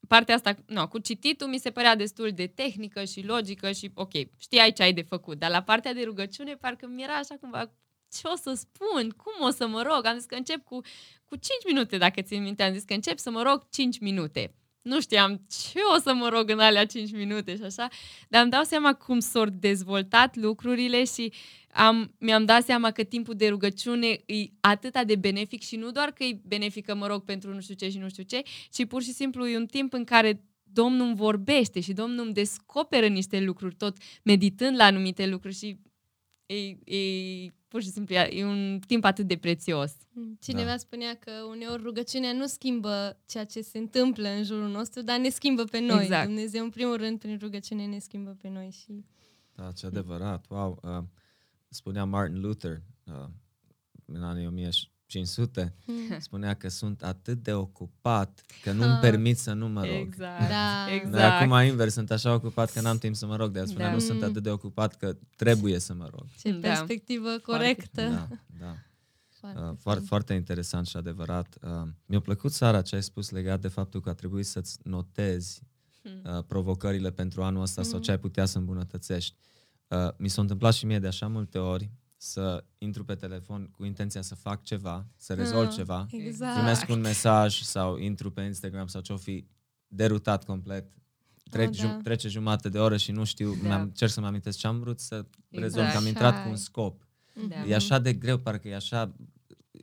partea asta, nu, cu cititul mi se părea destul de tehnică și logică și ok, știai ce ai de făcut, dar la partea de rugăciune parcă mi era așa cumva ce o să spun, cum o să mă rog, am zis că încep cu, cu 5 minute, dacă țin minte, am zis că încep să mă rog 5 minute. Nu știam ce o să mă rog în alea 5 minute și așa, dar îmi dau seama cum s-au dezvoltat lucrurile și am, mi-am dat seama că timpul de rugăciune e atâta de benefic și nu doar că e benefic că mă rog pentru nu știu ce și nu știu ce, ci pur și simplu e un timp în care Domnul îmi vorbește și Domnul îmi descoperă niște lucruri, tot meditând la anumite lucruri și e, e pur și simplu e un timp atât de prețios. Cineva da. spunea că uneori rugăciunea nu schimbă ceea ce se întâmplă în jurul nostru, dar ne schimbă pe noi. Exact. Dumnezeu, în primul rând, prin rugăciune ne schimbă pe noi. și. Da, ce adevărat. Wow. Uh, spunea Martin Luther uh, în anii 1000 500, hmm. spunea că sunt atât de ocupat că nu-mi permit să nu mă rog. Exact, da. exact. Acum invers, sunt așa ocupat că n-am timp să mă rog, de spunea da. nu sunt atât de ocupat că trebuie să mă rog. Ce da. perspectivă corectă. Da, da. Foarte, uh, foarte, interesant și adevărat. Uh, mi-a plăcut, Sara, ce ai spus legat de faptul că a trebuit să-ți notezi hmm. uh, provocările pentru anul ăsta mm. sau hmm. ce ai putea să îmbunătățești. Uh, mi s-a întâmplat și mie de așa multe ori să intru pe telefon cu intenția să fac ceva, să rezolv Ah, ceva, Exact. primesc un mesaj sau intru pe Instagram sau ce-o fi derutat complet. Trec, Oh, oh, da. da. Trece jumate de oră și nu știu, Da. da. cer să mă amintesc ce am vrut să Exact. rezolv, că am Așa intrat cu e. un scop. Da. E așa de greu, parcă e așa,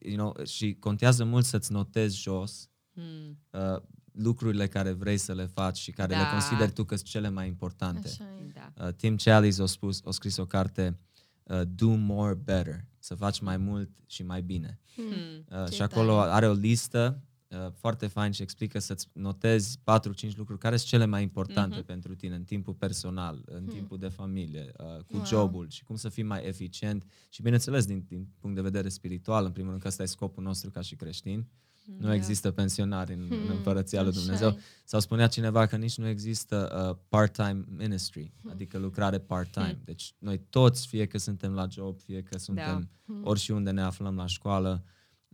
you know, și contează mult să-ți notezi jos Hmm. uh, lucrurile care vrei să le faci și care Da. le consideri tu că sunt cele mai importante. Așa e. Da. Uh, Tim Challies a spus, a scris o carte uh, Do More Better, să faci mai mult și mai bine. Hmm. Uh, Ce și acolo tare. are o listă uh, foarte fain și explică să-ți notezi 4-5 lucruri care sunt cele mai importante Mhm. pentru tine în timpul personal, în timpul de familie, uh, cu Wow. jobul și cum să fii mai eficient și bineînțeles din, din punct de vedere spiritual, în primul rând că ăsta e scopul nostru ca și creștini. Nu Da. există pensionari în, în Hmm, împărăția lui așa Dumnezeu. e. Sau spunea cineva că nici nu există uh, part-time ministry, adică lucrare part-time. Hmm. Deci noi toți, fie că suntem la job, fie că suntem Hmm. ori și unde ne aflăm la școală,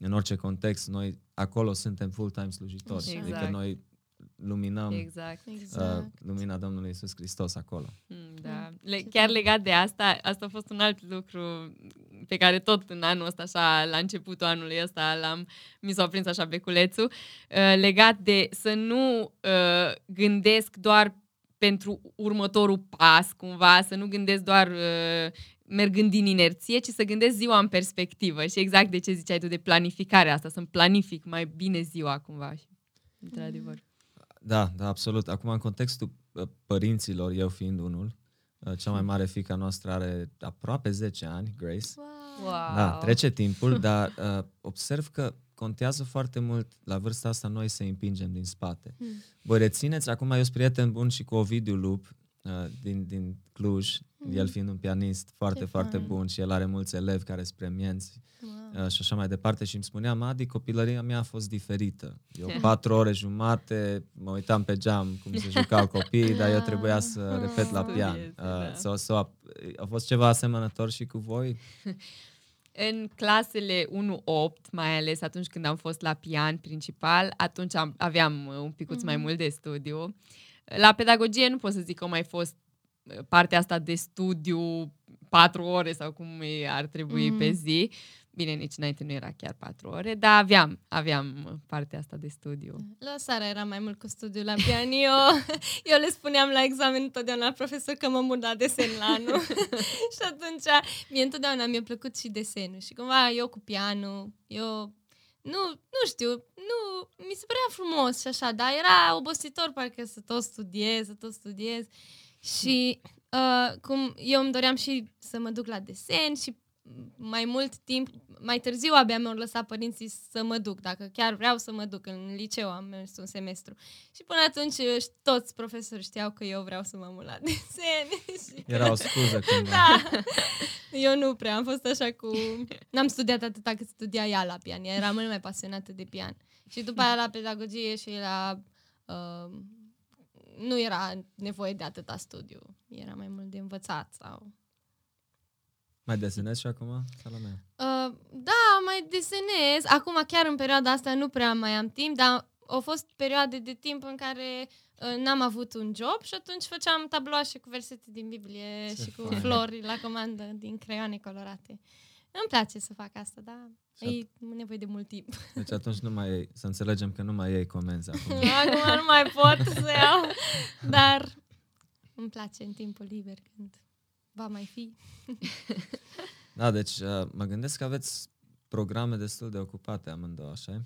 în orice context, noi acolo suntem full-time slujitori. Așa. Adică Exact. noi luminăm Exact. uh, Exact. lumina Domnului Isus Hristos acolo. Mm, Da. Le, chiar legat de asta, asta a fost un alt lucru pe care tot în anul ăsta, așa, la începutul anului ăsta, l-am, mi s-a prins așa beculețul, uh, legat de să nu uh, gândesc doar pentru următorul pas, cumva, să nu gândesc doar uh, mergând din inerție, ci să gândesc ziua în perspectivă. Și exact de ce ziceai tu de planificarea asta, să-mi planific mai bine ziua, cumva. Și, Într-adevăr. Da, da, absolut. Acum, în contextul uh, părinților, eu fiind unul, uh, cea mai mare fica noastră are aproape 10 ani, Grace. Wow. Wow. Da, trece timpul, dar uh, observ că contează foarte mult la vârsta asta noi să îi împingem din spate. Hmm. Voi rețineți, acum eu sunt prieten bun și cu Ovidiu Lup uh, din, din Cluj, el fiind un pianist foarte, Hmm. Ce foarte fain. bun și el are mulți elevi care sunt premienți Wow. uh, și așa mai departe și îmi spunea, Madi, copilăria mea a fost diferită. Eu patru ore jumate mă uitam pe geam cum se jucau copiii, dar eu trebuia să repet la pian. Studiezi, Uh, da. so, so, a, a fost ceva asemănător și cu voi? În clasele 1-8, mai ales atunci când am fost la pian principal, atunci am, aveam uh, un picuț mai mult de studiu. La pedagogie nu pot să zic că a mai fost uh, partea asta de studiu patru ore sau cum e- ar trebui Mhm. pe zi. Bine, nici înainte nu era chiar patru ore, dar aveam, aveam uh, partea asta de studiu. La Sara era mai mult cu studiul la pian. Eu, eu le spuneam la examen întotdeauna la profesor că mă mut la desen la anul. și atunci, mie întotdeauna mi-a plăcut și desenul. Și cumva eu cu pianul, eu nu, nu știu, nu, mi se părea frumos și așa, dar era obositor parcă să tot studiez, să tot studiez. Și uh, cum eu îmi doream și să mă duc la desen și mai mult timp, mai târziu abia mi-au lăsat părinții să mă duc, dacă chiar vreau să mă duc. În liceu am mers un semestru. Și până atunci uh, toți profesorii știau că eu vreau să mă mut la desen. și că- Era o scuză cumva. da. Eu nu prea, am fost așa cu... N-am studiat atâta cât studia ea la pian. Ea era mult mai pasionată de pian. Și după aia la pedagogie și la... Uh, nu era nevoie de atâta studiu. Era mai mult de învățat sau... Mai desenezi și acum, Salomea? Uh, da, mai desenez. Acum, chiar în perioada asta, nu prea mai am timp, dar au fost perioade de timp în care uh, n-am avut un job și atunci făceam tabloașe cu versete din Biblie Ce și cu fain. flori la comandă din creioane colorate. Îmi place să fac asta, da. Și E nevoie de mult timp. Deci atunci nu mai iei, să înțelegem că nu mai iei comenzi acum. Acum nu mai pot să iau, dar îmi place în timpul liber când va mai fi. Da, deci uh, mă gândesc că aveți programe destul de ocupate amândouă, așa e?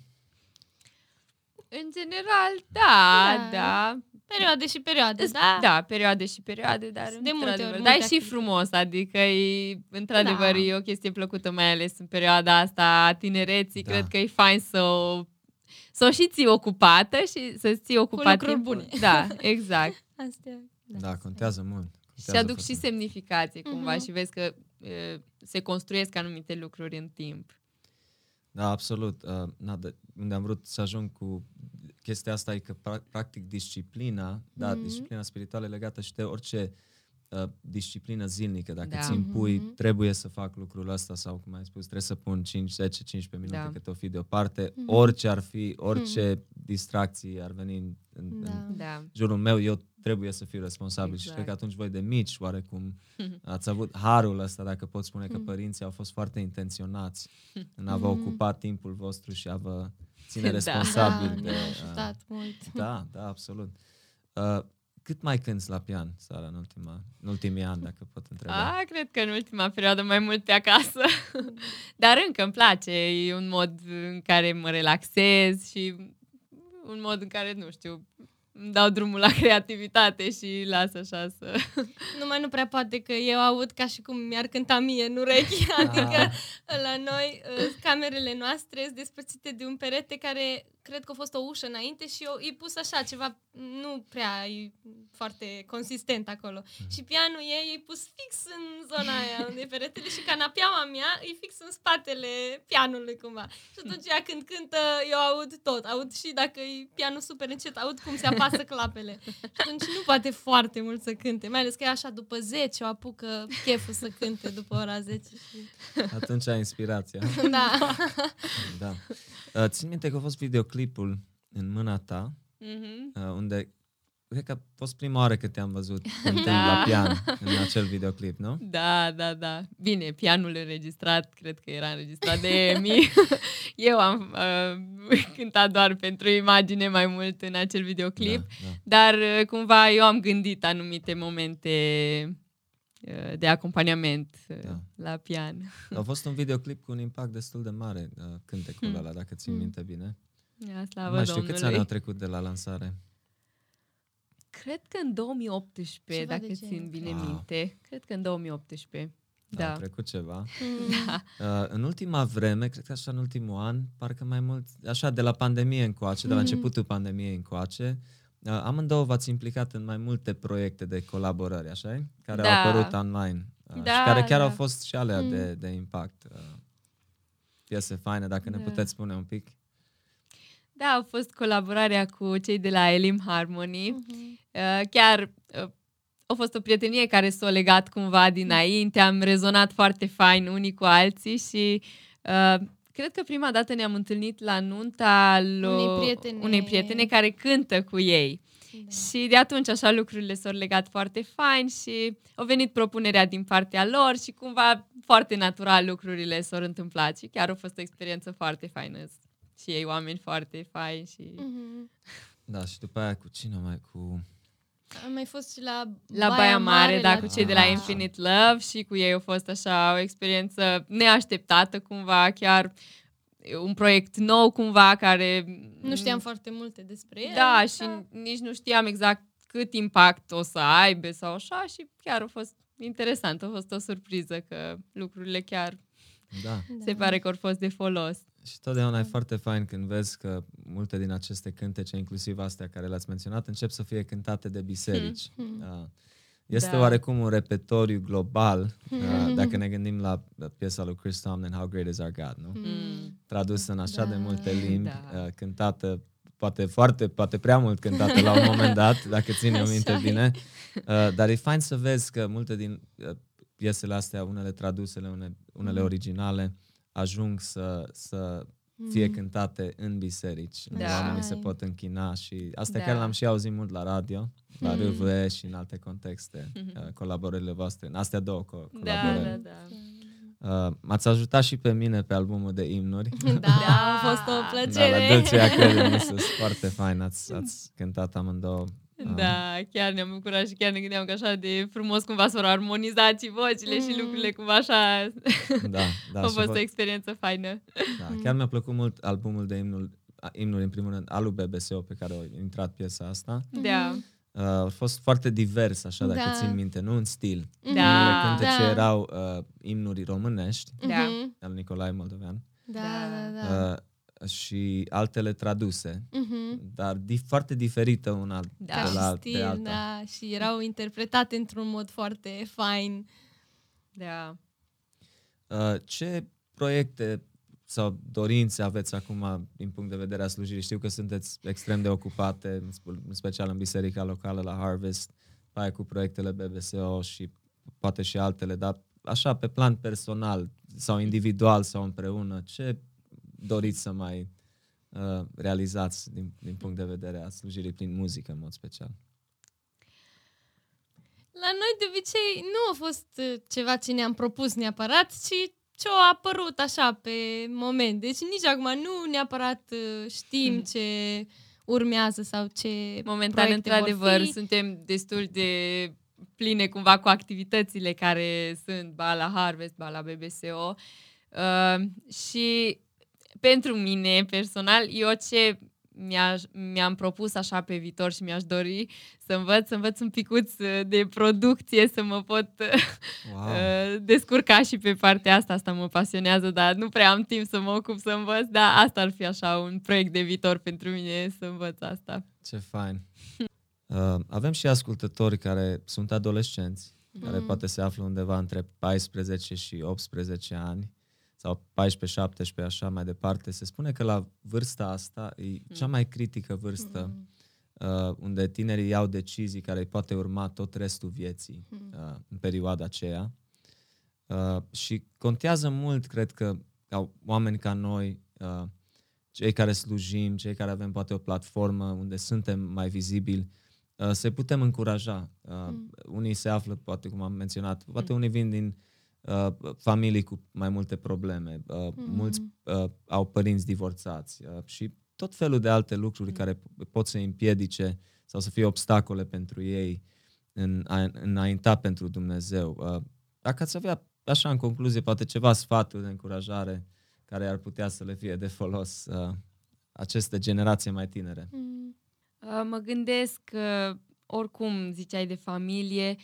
În general, da, Da. da. Perioade și perioade, Da, da? da perioade și perioade, dar De multe într-adevăr, ori, Dar e multe și activități. frumos, adică e, într-adevăr, Da. e o chestie plăcută, mai ales în perioada asta a tinereții. Da. Cred că e fain să o, să o și ții ocupată și să ții ocupat lucruri timpul. bune. Da, exact. Astea. Da, contează mult. Și Contează aduc și foarte semnificație cumva Mhm. și vezi că e, se construiesc anumite lucruri în timp. Da, absolut. Uh, na, de, unde am vrut să ajung cu chestia asta e că, pra- practic, disciplina, da, Mhm. disciplina spirituală e legată și de orice uh, disciplină zilnică. Dacă Da. ți impui, Mhm. trebuie să fac lucrul ăsta sau, cum ai spus, trebuie să pun 5, 10, 15 minute Da. câte o fi deoparte, Mhm. orice ar fi, orice distracții ar veni în, în, Da. în Da. jurul meu, eu trebuie să fiu responsabil și Exact. cred că atunci voi de mici, oarecum, ați avut harul ăsta, dacă pot spune că Mhm. părinții au fost foarte intenționați în a vă Mhm. ocupa timpul vostru și a vă ține Da. responsabil da, de... ne-a uh, ajutat mult. Da, da, absolut. Uh, cât mai cânti la pian, Sara, în, ultima, în ultimii ani, dacă pot întreba? A, cred că în ultima perioadă mai mult pe acasă. Dar încă îmi place. E un mod în care mă relaxez și un mod în care, nu știu, îmi dau drumul la creativitate și las așa să... Numai nu prea poate că eu aud ca și cum mi-ar cânta mie în urechi. Adică la noi uh, camerele noastre sunt despărțite de un perete care cred că a fost o ușă înainte și eu, e pus așa ceva nu prea e foarte consistent acolo. Și pianul ei e pus fix în zona aia unde e peretele și canapeaua mea e fix în spatele pianului cumva. Și atunci ea când cântă eu aud tot. Aud și dacă e pianul super încet, aud cum se apasă clapele. Și atunci nu poate foarte mult să cânte, mai ales că e așa după 10 o apucă cheful să cânte după ora 10 și... Atunci ai inspirația. Da. da. Uh, țin minte că a fost videoclipul în mâna ta, Mhm. uh, unde cred că a fost prima oară că te-am văzut cântând Da. la pian în acel videoclip, nu? Da, da, da. Bine, pianul înregistrat, cred că era înregistrat de Emi. Eu am uh, cântat doar pentru imagine mai mult în acel videoclip. Da, da. Dar uh, cumva eu am gândit anumite momente uh, de acompaniament uh, Da. la pian. A fost un videoclip cu un impact destul de mare, uh, cântecul Hmm. ăla, dacă țin Hmm. minte bine. Ia, Nu slavă mai știu Domnului. câți ani au trecut de la lansare. Cred că în 2018, Ceva de dacă genul. țin bine Wow. minte. Cred că în 2018. Da. Da. A trecut ceva. Mm. Uh, în ultima vreme, cred că așa în ultimul an, parcă mai mult, așa de la pandemie încoace, de la Mhm. începutul pandemiei încoace, uh, amândouă v-ați implicat în mai multe proiecte de colaborări, așa Care Da. au apărut online. Uh, și Da, care chiar da. au fost și alea Mm. de, de impact. Uh, piese faine, dacă ne Da. puteți spune un pic. Da, a fost colaborarea cu cei de la Elim Harmony. Mhm. Uh, chiar uh, a fost o prietenie care s-a legat cumva dinainte, am rezonat foarte fain unii cu alții și uh, cred că prima dată ne-am întâlnit la nunta lui Unei prietene. unei prietene care cântă cu ei. Da. Și de atunci așa lucrurile s-au legat foarte fain și a venit propunerea din partea lor și cumva foarte natural lucrurile s-au întâmplat și chiar a fost o experiență foarte faină. Și ei oameni foarte faini și... Mhm. Da, și după aia cu cine mai? Cu... Am mai fost și la La Baia Mare, da, cu la cei de la Ah. Infinite Love și cu ei a fost așa o experiență neașteptată cumva, chiar un proiect nou cumva care... Nu știam foarte multe despre el. Da, și nici nu știam exact cât impact o să aibă sau așa și chiar a fost interesant, a fost o surpriză că lucrurile chiar Da. Da. se pare că au fost de folos. Și totdeauna e foarte fain când vezi că multe din aceste cântece, inclusiv astea care le-ați menționat, încep să fie cântate de biserici. Hmm. Da. Este Da. oarecum un repertoriu global, uh, dacă ne gândim la piesa lui Chris Tomlin, How Great Is Our God, nu? Mm. Tradusă în așa Da. de multe limbi, Da. uh, cântată poate foarte, poate prea mult cântată la un moment dat, dacă ține Așa minte e. bine. Uh, dar e fain să vezi că multe din uh, piesele astea, unele tradusele, une, unele Mhm. originale, ajung să, să fie Mhm. cântate în biserici, unde Da. oamenii se Ai. pot închina și asta Da. chiar l-am și auzit mult la radio, la Mhm. RVE și în alte contexte, Mhm. uh, colaborările voastre, în astea două co- Da, colaborări. da, da. Uh, m-ați ajutat și pe mine pe albumul de imnuri. Da, a fost o Da, la plăcere. Dulce Academy sus, foarte fain, ați, ați cântat amândouă. Ah. Da, chiar ne-am bucurat și chiar ne gândeam că așa de frumos cumva s-au armonizat și vocile și Mm. lucrurile cumva așa Da, da, a și fost vă- o experiență faină. da, chiar mi-a plăcut mult albumul de imnul, imnuri, în primul rând, alu BBSO pe care a intrat piesa asta. Da. Uh, a fost foarte divers, așa, dacă Da. țin minte, nu în stil. Da. Unele cântece Da. erau uh, imnuri românești, Da. Mhm. al Nicolae Moldovean, Da, Da. da, da. uh, și altele traduse, Mhm. dar di- foarte diferită una Da. de Ca și la stil, de alta. da, și erau interpretate într-un mod foarte fain. Da. Uh, ce proiecte sau dorințe aveți acum din punct de vedere a slujirii? Știu că sunteți extrem de ocupate, în sp- în special în biserica locală la Harvest, pe aia cu proiectele BBSO și poate și altele, dar așa pe plan personal sau individual sau împreună, ce doriți să mai uh, realizați din, din punct de vedere a slujirii prin muzică în mod special? La noi de obicei nu a fost uh, ceva ce ne-am propus neapărat, ci ce a apărut așa pe moment. Deci nici acum nu neapărat uh, știm ce urmează sau ce Momentan, proiecte vor într-adevăr, fi. suntem destul de pline cumva cu activitățile care sunt ba la Harvest, ba la BBSO. Uh, și pentru mine, personal, eu ce mi-aș, mi-am propus așa pe viitor și mi-aș dori să învăț, să învăț un picuț uh, de producție, să mă pot Wow! uh, descurca și pe partea asta. Asta mă pasionează, dar nu prea am timp să mă ocup să învăț, dar asta ar fi așa un proiect de viitor pentru mine, să învăț asta. Ce fain! Uh, avem și ascultători care sunt adolescenți, care Mm. poate se află undeva între 14 și 18 ani sau 14-17, așa mai departe. Se spune că la vârsta asta e cea mai critică vârstă Mm. uh, unde tinerii iau decizii care îi poate urma tot restul vieții Mm. uh, în perioada aceea. Uh, și contează mult, cred că, ca oameni ca noi, uh, cei care slujim, cei care avem poate o platformă unde suntem mai vizibili, uh, să putem încuraja. Uh, Mm. Unii se află, poate cum am menționat, poate Mm. unii vin din uh, familii cu mai multe probleme, uh, Mm. mulți uh, au părinți divorțați uh, și tot felul de alte lucruri Mm. care p- pot să îi împiedice sau să fie obstacole pentru ei în a înainta pentru Dumnezeu. Uh, Dacă ați avea, așa în concluzie, poate ceva sfaturi de încurajare care ar putea să le fie de folos uh, aceste generații mai tinere. Mm. Uh, Mă gândesc că, oricum ziceai de familie,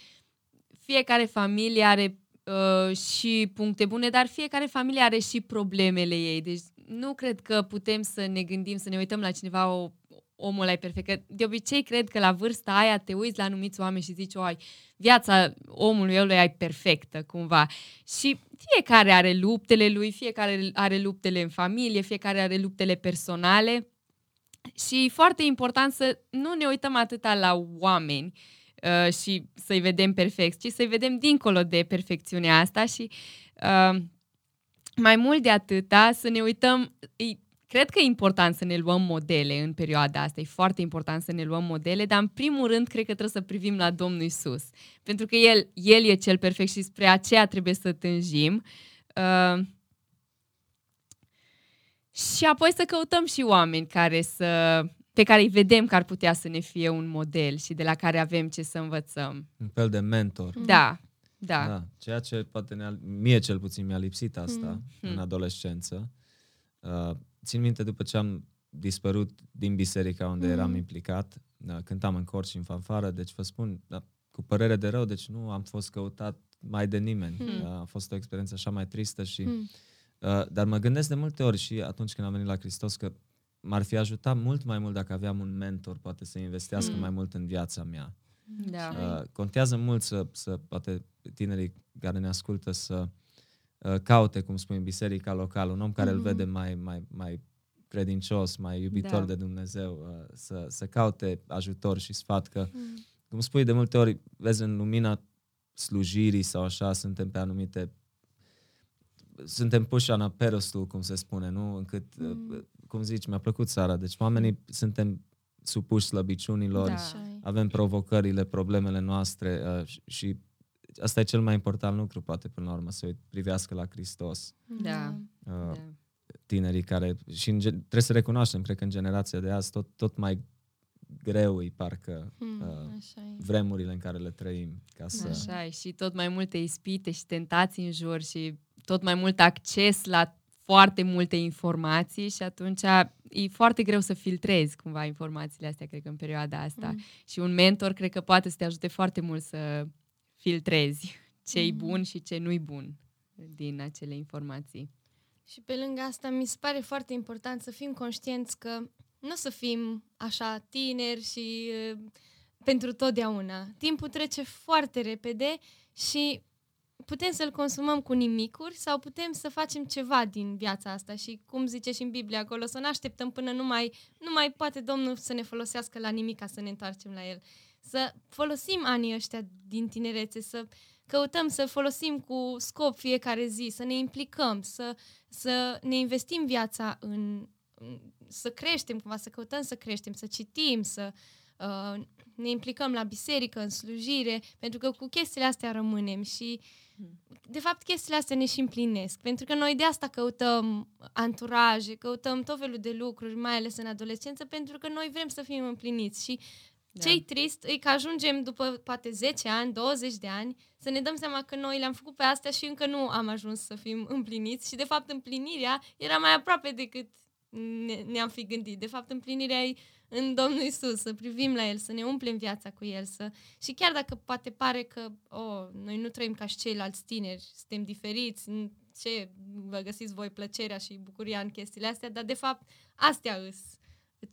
fiecare familie are uh, și puncte bune, dar fiecare familie are și problemele ei. Deci nu cred că putem să ne gândim, să ne uităm la cineva, o, omul ăla e perfect. Că de obicei cred că la vârsta aia te uiți la anumiți oameni și zici, oi, viața omului ăla e perfectă, cumva. Și fiecare are luptele lui, fiecare are luptele în familie, fiecare are luptele personale. Și e foarte important să nu ne uităm atâta la oameni uh, și să-i vedem perfecți, ci să-i vedem dincolo de perfecțiunea asta și uh, mai mult de atâta să ne uităm, e, cred că e important să ne luăm modele în perioada asta, e foarte important să ne luăm modele, dar în primul rând cred că trebuie să privim la Domnul Isus, pentru că El, El e cel perfect și spre aceea trebuie să tânjim. Uh, și apoi să căutăm și oameni care să, pe care îi vedem că ar putea să ne fie un model și de la care avem ce să învățăm. Un fel de mentor. Da, da. Da, ceea ce poate ne mie cel puțin mi-a lipsit asta Mm. în adolescență. Uh, țin minte după ce am dispărut din biserica unde Mm. eram implicat, da, cântam în cor și în fanfară, deci vă spun, da, cu părere de rău, deci nu am fost căutat mai de nimeni. Mm. Da, a fost o experiență așa mai tristă și... Mm. Uh, dar mă gândesc de multe ori și atunci când am venit la Hristos că m-ar fi ajutat mult mai mult dacă aveam un mentor, poate să investească Mm. mai mult în viața mea. Da. Uh, contează mult să, să, poate, tinerii care ne ascultă să uh, caute, cum spui, în biserica locală, un om care îl Mhm. vede mai, mai, mai credincios, mai iubitor Da. de Dumnezeu, uh, să, să caute ajutor și sfat, că, Mm. cum spui, de multe ori, vezi, în lumina slujirii sau așa, suntem pe anumite suntem puși în pedestal, cum se spune, nu? Încât, uh, Mm. Cum zici, mi-a plăcut Sara, deci oamenii suntem supuși slăbiciunilor, Da. Așa e. avem provocările, problemele noastre uh, și, și asta e cel mai important lucru, poate, până la urmă, să îi privească la Hristos. Da. Uh, Da. Tinerii care, și în, gen- trebuie să recunoaștem, cred că în generația de azi tot, tot mai greu îi parcă Mm, uh, Așa e. vremurile în care le trăim. Ca să... Așa e. Și tot mai multe ispite și tentații în jur și tot mai mult acces la foarte multe informații și atunci e foarte greu să filtrezi cumva informațiile astea, cred că în perioada asta. Mm. Și un mentor cred că poate să te ajute foarte mult să filtrezi ce e mm. bun și ce nu-i bun din acele informații. Și pe lângă asta mi se pare foarte important să fim conștienți că nu o să fim așa tineri și uh, pentru totdeauna. Timpul trece foarte repede și putem să-l consumăm cu nimicuri sau putem să facem ceva din viața asta și cum zice și în Biblie acolo, să ne așteptăm până nu mai, nu mai poate Domnul să ne folosească la nimic ca să ne întoarcem la El. Să folosim anii ăștia din tinerețe, să căutăm să folosim cu scop fiecare zi, să ne implicăm, să, să ne investim viața în, să creștem cumva, să căutăm să creștem, să citim, să uh, ne implicăm la biserică, în slujire, pentru că cu chestiile astea rămânem și de fapt chestiile astea ne și împlinesc, pentru că noi de asta căutăm anturaje, căutăm tot felul de lucruri, mai ales în adolescență, pentru că noi vrem să fim împliniți și da. Ce-i trist e că ajungem după poate 10 ani, 20 de ani, să ne dăm seama că noi le-am făcut pe astea și încă nu am ajuns să fim împliniți și de fapt împlinirea era mai aproape decât ne, ne-am fi gândit. De fapt împlinirea e în Domnul Isus, să privim la El, să ne umplem viața cu El. Să... Și chiar dacă poate pare că oh, noi nu trăim ca și ceilalți tineri, suntem diferiți, ce vă găsiți voi plăcerea și bucuria în chestiile astea, dar de fapt astea îs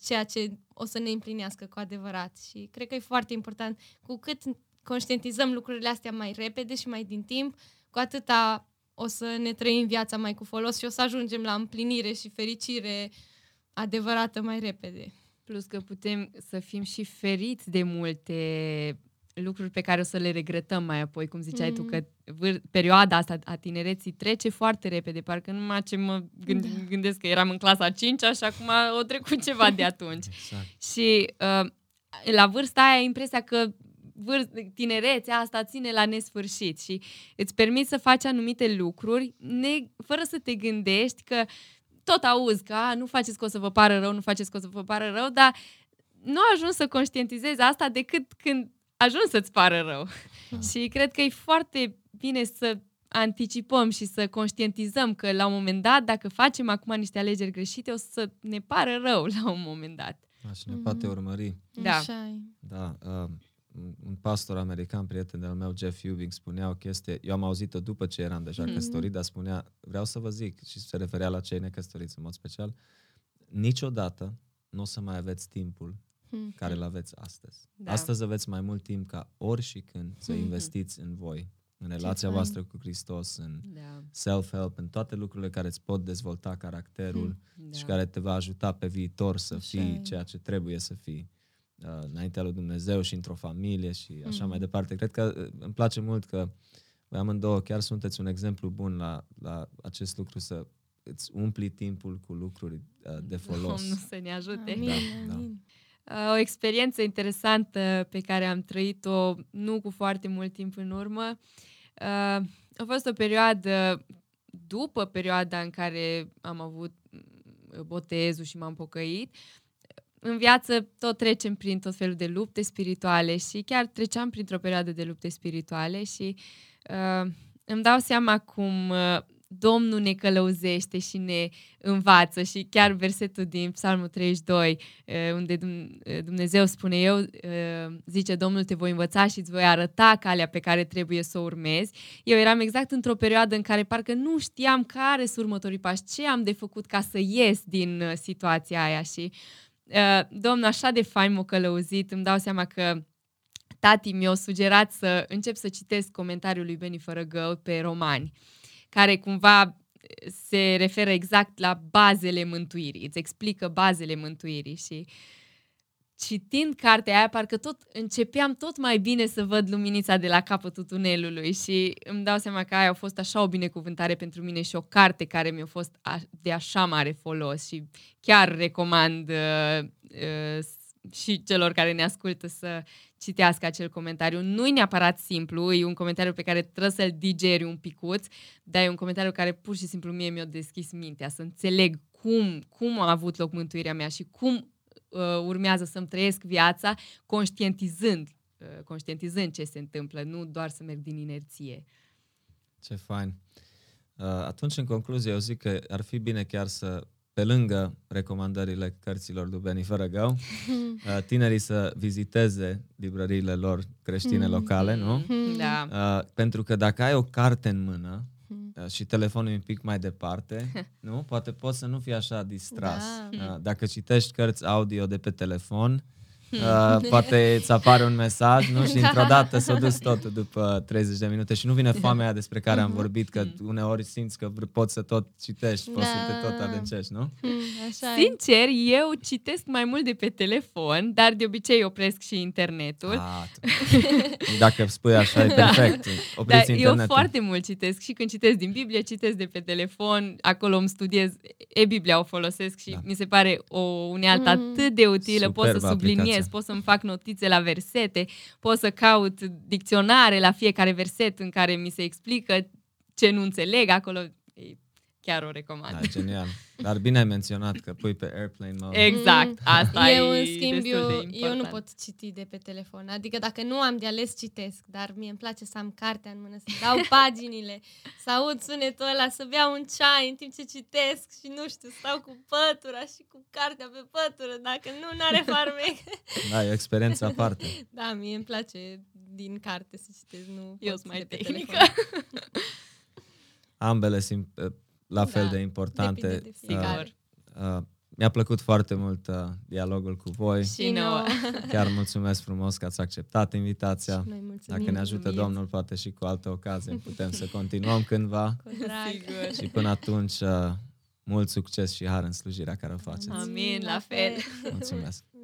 ceea ce o să ne împlinească cu adevărat. Și cred că e foarte important. Cu cât conștientizăm lucrurile astea mai repede și mai din timp, cu atâta o să ne trăim viața mai cu folos și o să ajungem la împlinire și fericire adevărată mai repede. Plus că putem să fim și feriți de multe lucruri pe care o să le regretăm mai apoi, cum ziceai mm. tu, că vâr- perioada asta a tinereții trece foarte repede, parcă numai ce mă gând- da. gândesc că eram în clasa 5 și acum o trecut ceva de atunci. exact. Și uh, la vârsta aia ai impresia că vâr- tinerețea asta ține la nesfârșit și îți permiți să faci anumite lucruri ne- fără să te gândești că tot auzi că a, nu faceți că o să vă pară rău, nu faceți că o să vă pară rău, dar nu ajungi să conștientizezi asta decât când ajungi să-ți pară rău. Da. și cred că e foarte bine să anticipăm și să conștientizăm că la un moment dat, dacă facem acum niște alegeri greșite, o să ne pară rău la un moment dat. Da, și ne mm-hmm. poate urmări. Da. Da. Uh, un pastor american, prieten al meu, Jeff Ewing, spunea o chestie, eu am auzit-o după ce eram deja mm-hmm. căsătorit, dar spunea, vreau să vă zic, și se referea la cei necăsătoriți în mod special, niciodată nu o să mai aveți timpul mm-hmm. care îl aveți astăzi. Da. Astăzi aveți mai mult timp ca ori și când să mm-hmm. investiți în voi, în relația voastră cu Hristos, în da. self-help, în toate lucrurile care îți pot dezvolta caracterul mm, da. și care te va ajuta pe viitor să Așa fii e. ceea ce trebuie să fii uh, înaintea lui Dumnezeu și într-o familie și așa mm. mai departe. Cred că uh, îmi place mult că voi amândouă chiar sunteți un exemplu bun la, la acest lucru să îți umpli timpul cu lucruri uh, de folos. Domnul să ne ajute. Amin, da, amin. Da. Uh, o experiență interesantă pe care am trăit-o nu cu foarte mult timp în urmă. Uh, a fost o perioadă după perioada în care am avut uh, botezul și m-am pocăit. În viață tot trecem prin tot felul de lupte spirituale și chiar treceam printr-o perioadă de lupte spirituale și uh, îmi dau seama cum uh, Domnul ne călăuzește și ne învață și chiar versetul din Psalmul 32, eh, unde eh, Dumnezeu spune eu, eh, zice Domnul te voi învăța și îți voi arăta calea pe care trebuie să o urmezi. Eu eram exact într-o perioadă în care parcă nu știam care sunt următorii pași, ce am de făcut ca să ies din situația aia și Domnul așa de fain m-a călăuzit, îmi dau seama că tati mi-a sugerat să încep să citesc comentariul lui Beni Fărăgău pe romani care cumva se referă exact la bazele mântuirii, îți explică bazele mântuirii și citind cartea aia, parcă tot începeam tot mai bine să văd luminița de la capătul tunelului și îmi dau seama că aia a fost așa o binecuvântare pentru mine și o carte care mi-a fost de așa mare folos și chiar recomand uh, uh, și celor care ne ascultă să citească acel comentariu. Nu e neapărat simplu, e un comentariu pe care trebuie să-l digeri un picuț, dar e un comentariu care pur și simplu mie mi-a deschis mintea, să înțeleg cum, cum a avut loc mântuirea mea și cum uh, urmează să-mi trăiesc viața conștientizând, uh, conștientizând ce se întâmplă, nu doar să merg din inerție. Ce fain! Uh, atunci, în concluzie, eu zic că ar fi bine chiar să, pe lângă recomandările cărților lui Beni Fărăgău, uh, tinerii să viziteze librăriile lor creștine Mm. locale, nu? Da. Uh, pentru că dacă ai o carte în mână uh, și telefonul e un pic mai departe, nu? Poate poți să nu fii așa distras. Da. Uh, dacă citești cărți audio de pe telefon, uh, poate îți apare un mesaj, nu? Și dintr-o dată s-a dus totul după 30 de minute și nu vine foamea aia despre care am vorbit, că uneori simți că vr- poți să tot citești, poți să te tot Da. adâncești, nu? Hmm, Așa e. Sincer, eu citesc mai mult de pe telefon, dar de obicei opresc și internetul. Ah, tu- dacă spui așa, e Da. perfect. Dar Opriți eu internetul. foarte mult citesc și când citesc din Biblie, citesc de pe telefon, acolo îmi studiez, e-Biblia o folosesc și Da. mi se pare o unealtă Mm. atât de utilă, pot să Superbă subliniez, aplicație. pot să-mi fac notițe la versete, pot să caut dicționare la fiecare verset în care mi se explică ce nu înțeleg acolo. E chiar o recomand. Da, genial. Dar bine ai menționat că pui pe airplane mode. Exact, Mm. asta eu, e în schimb, destul de eu, important. eu nu pot citi de pe telefon. Adică dacă nu am de ales, citesc. Dar mie îmi place să am cartea în mână, să dau paginile, să aud sunetul ăla, să beau un ceai în timp ce citesc și nu știu, stau cu pătura și cu cartea pe pătură. Dacă nu, n-are farmec. Da, e o experiență aparte. da, mie îmi place din carte să citesc, nu Eu pot sunt mai de pe tehnică. telefon. Ambele sunt uh, la fel Da, de importante. depinde de fiecare. Uh, uh, mi-a plăcut foarte mult uh, dialogul cu voi. Și nouă. Chiar mulțumesc frumos că ați acceptat invitația. Și noi mulțumim. Dacă ne ajută mulțumim. Domnul, poate și cu alte ocazii putem să continuăm cândva. Cu drag. Sigur. Și până atunci, uh, mult succes și har în slujirea care o faceți. Amin, la fel. Mulțumesc!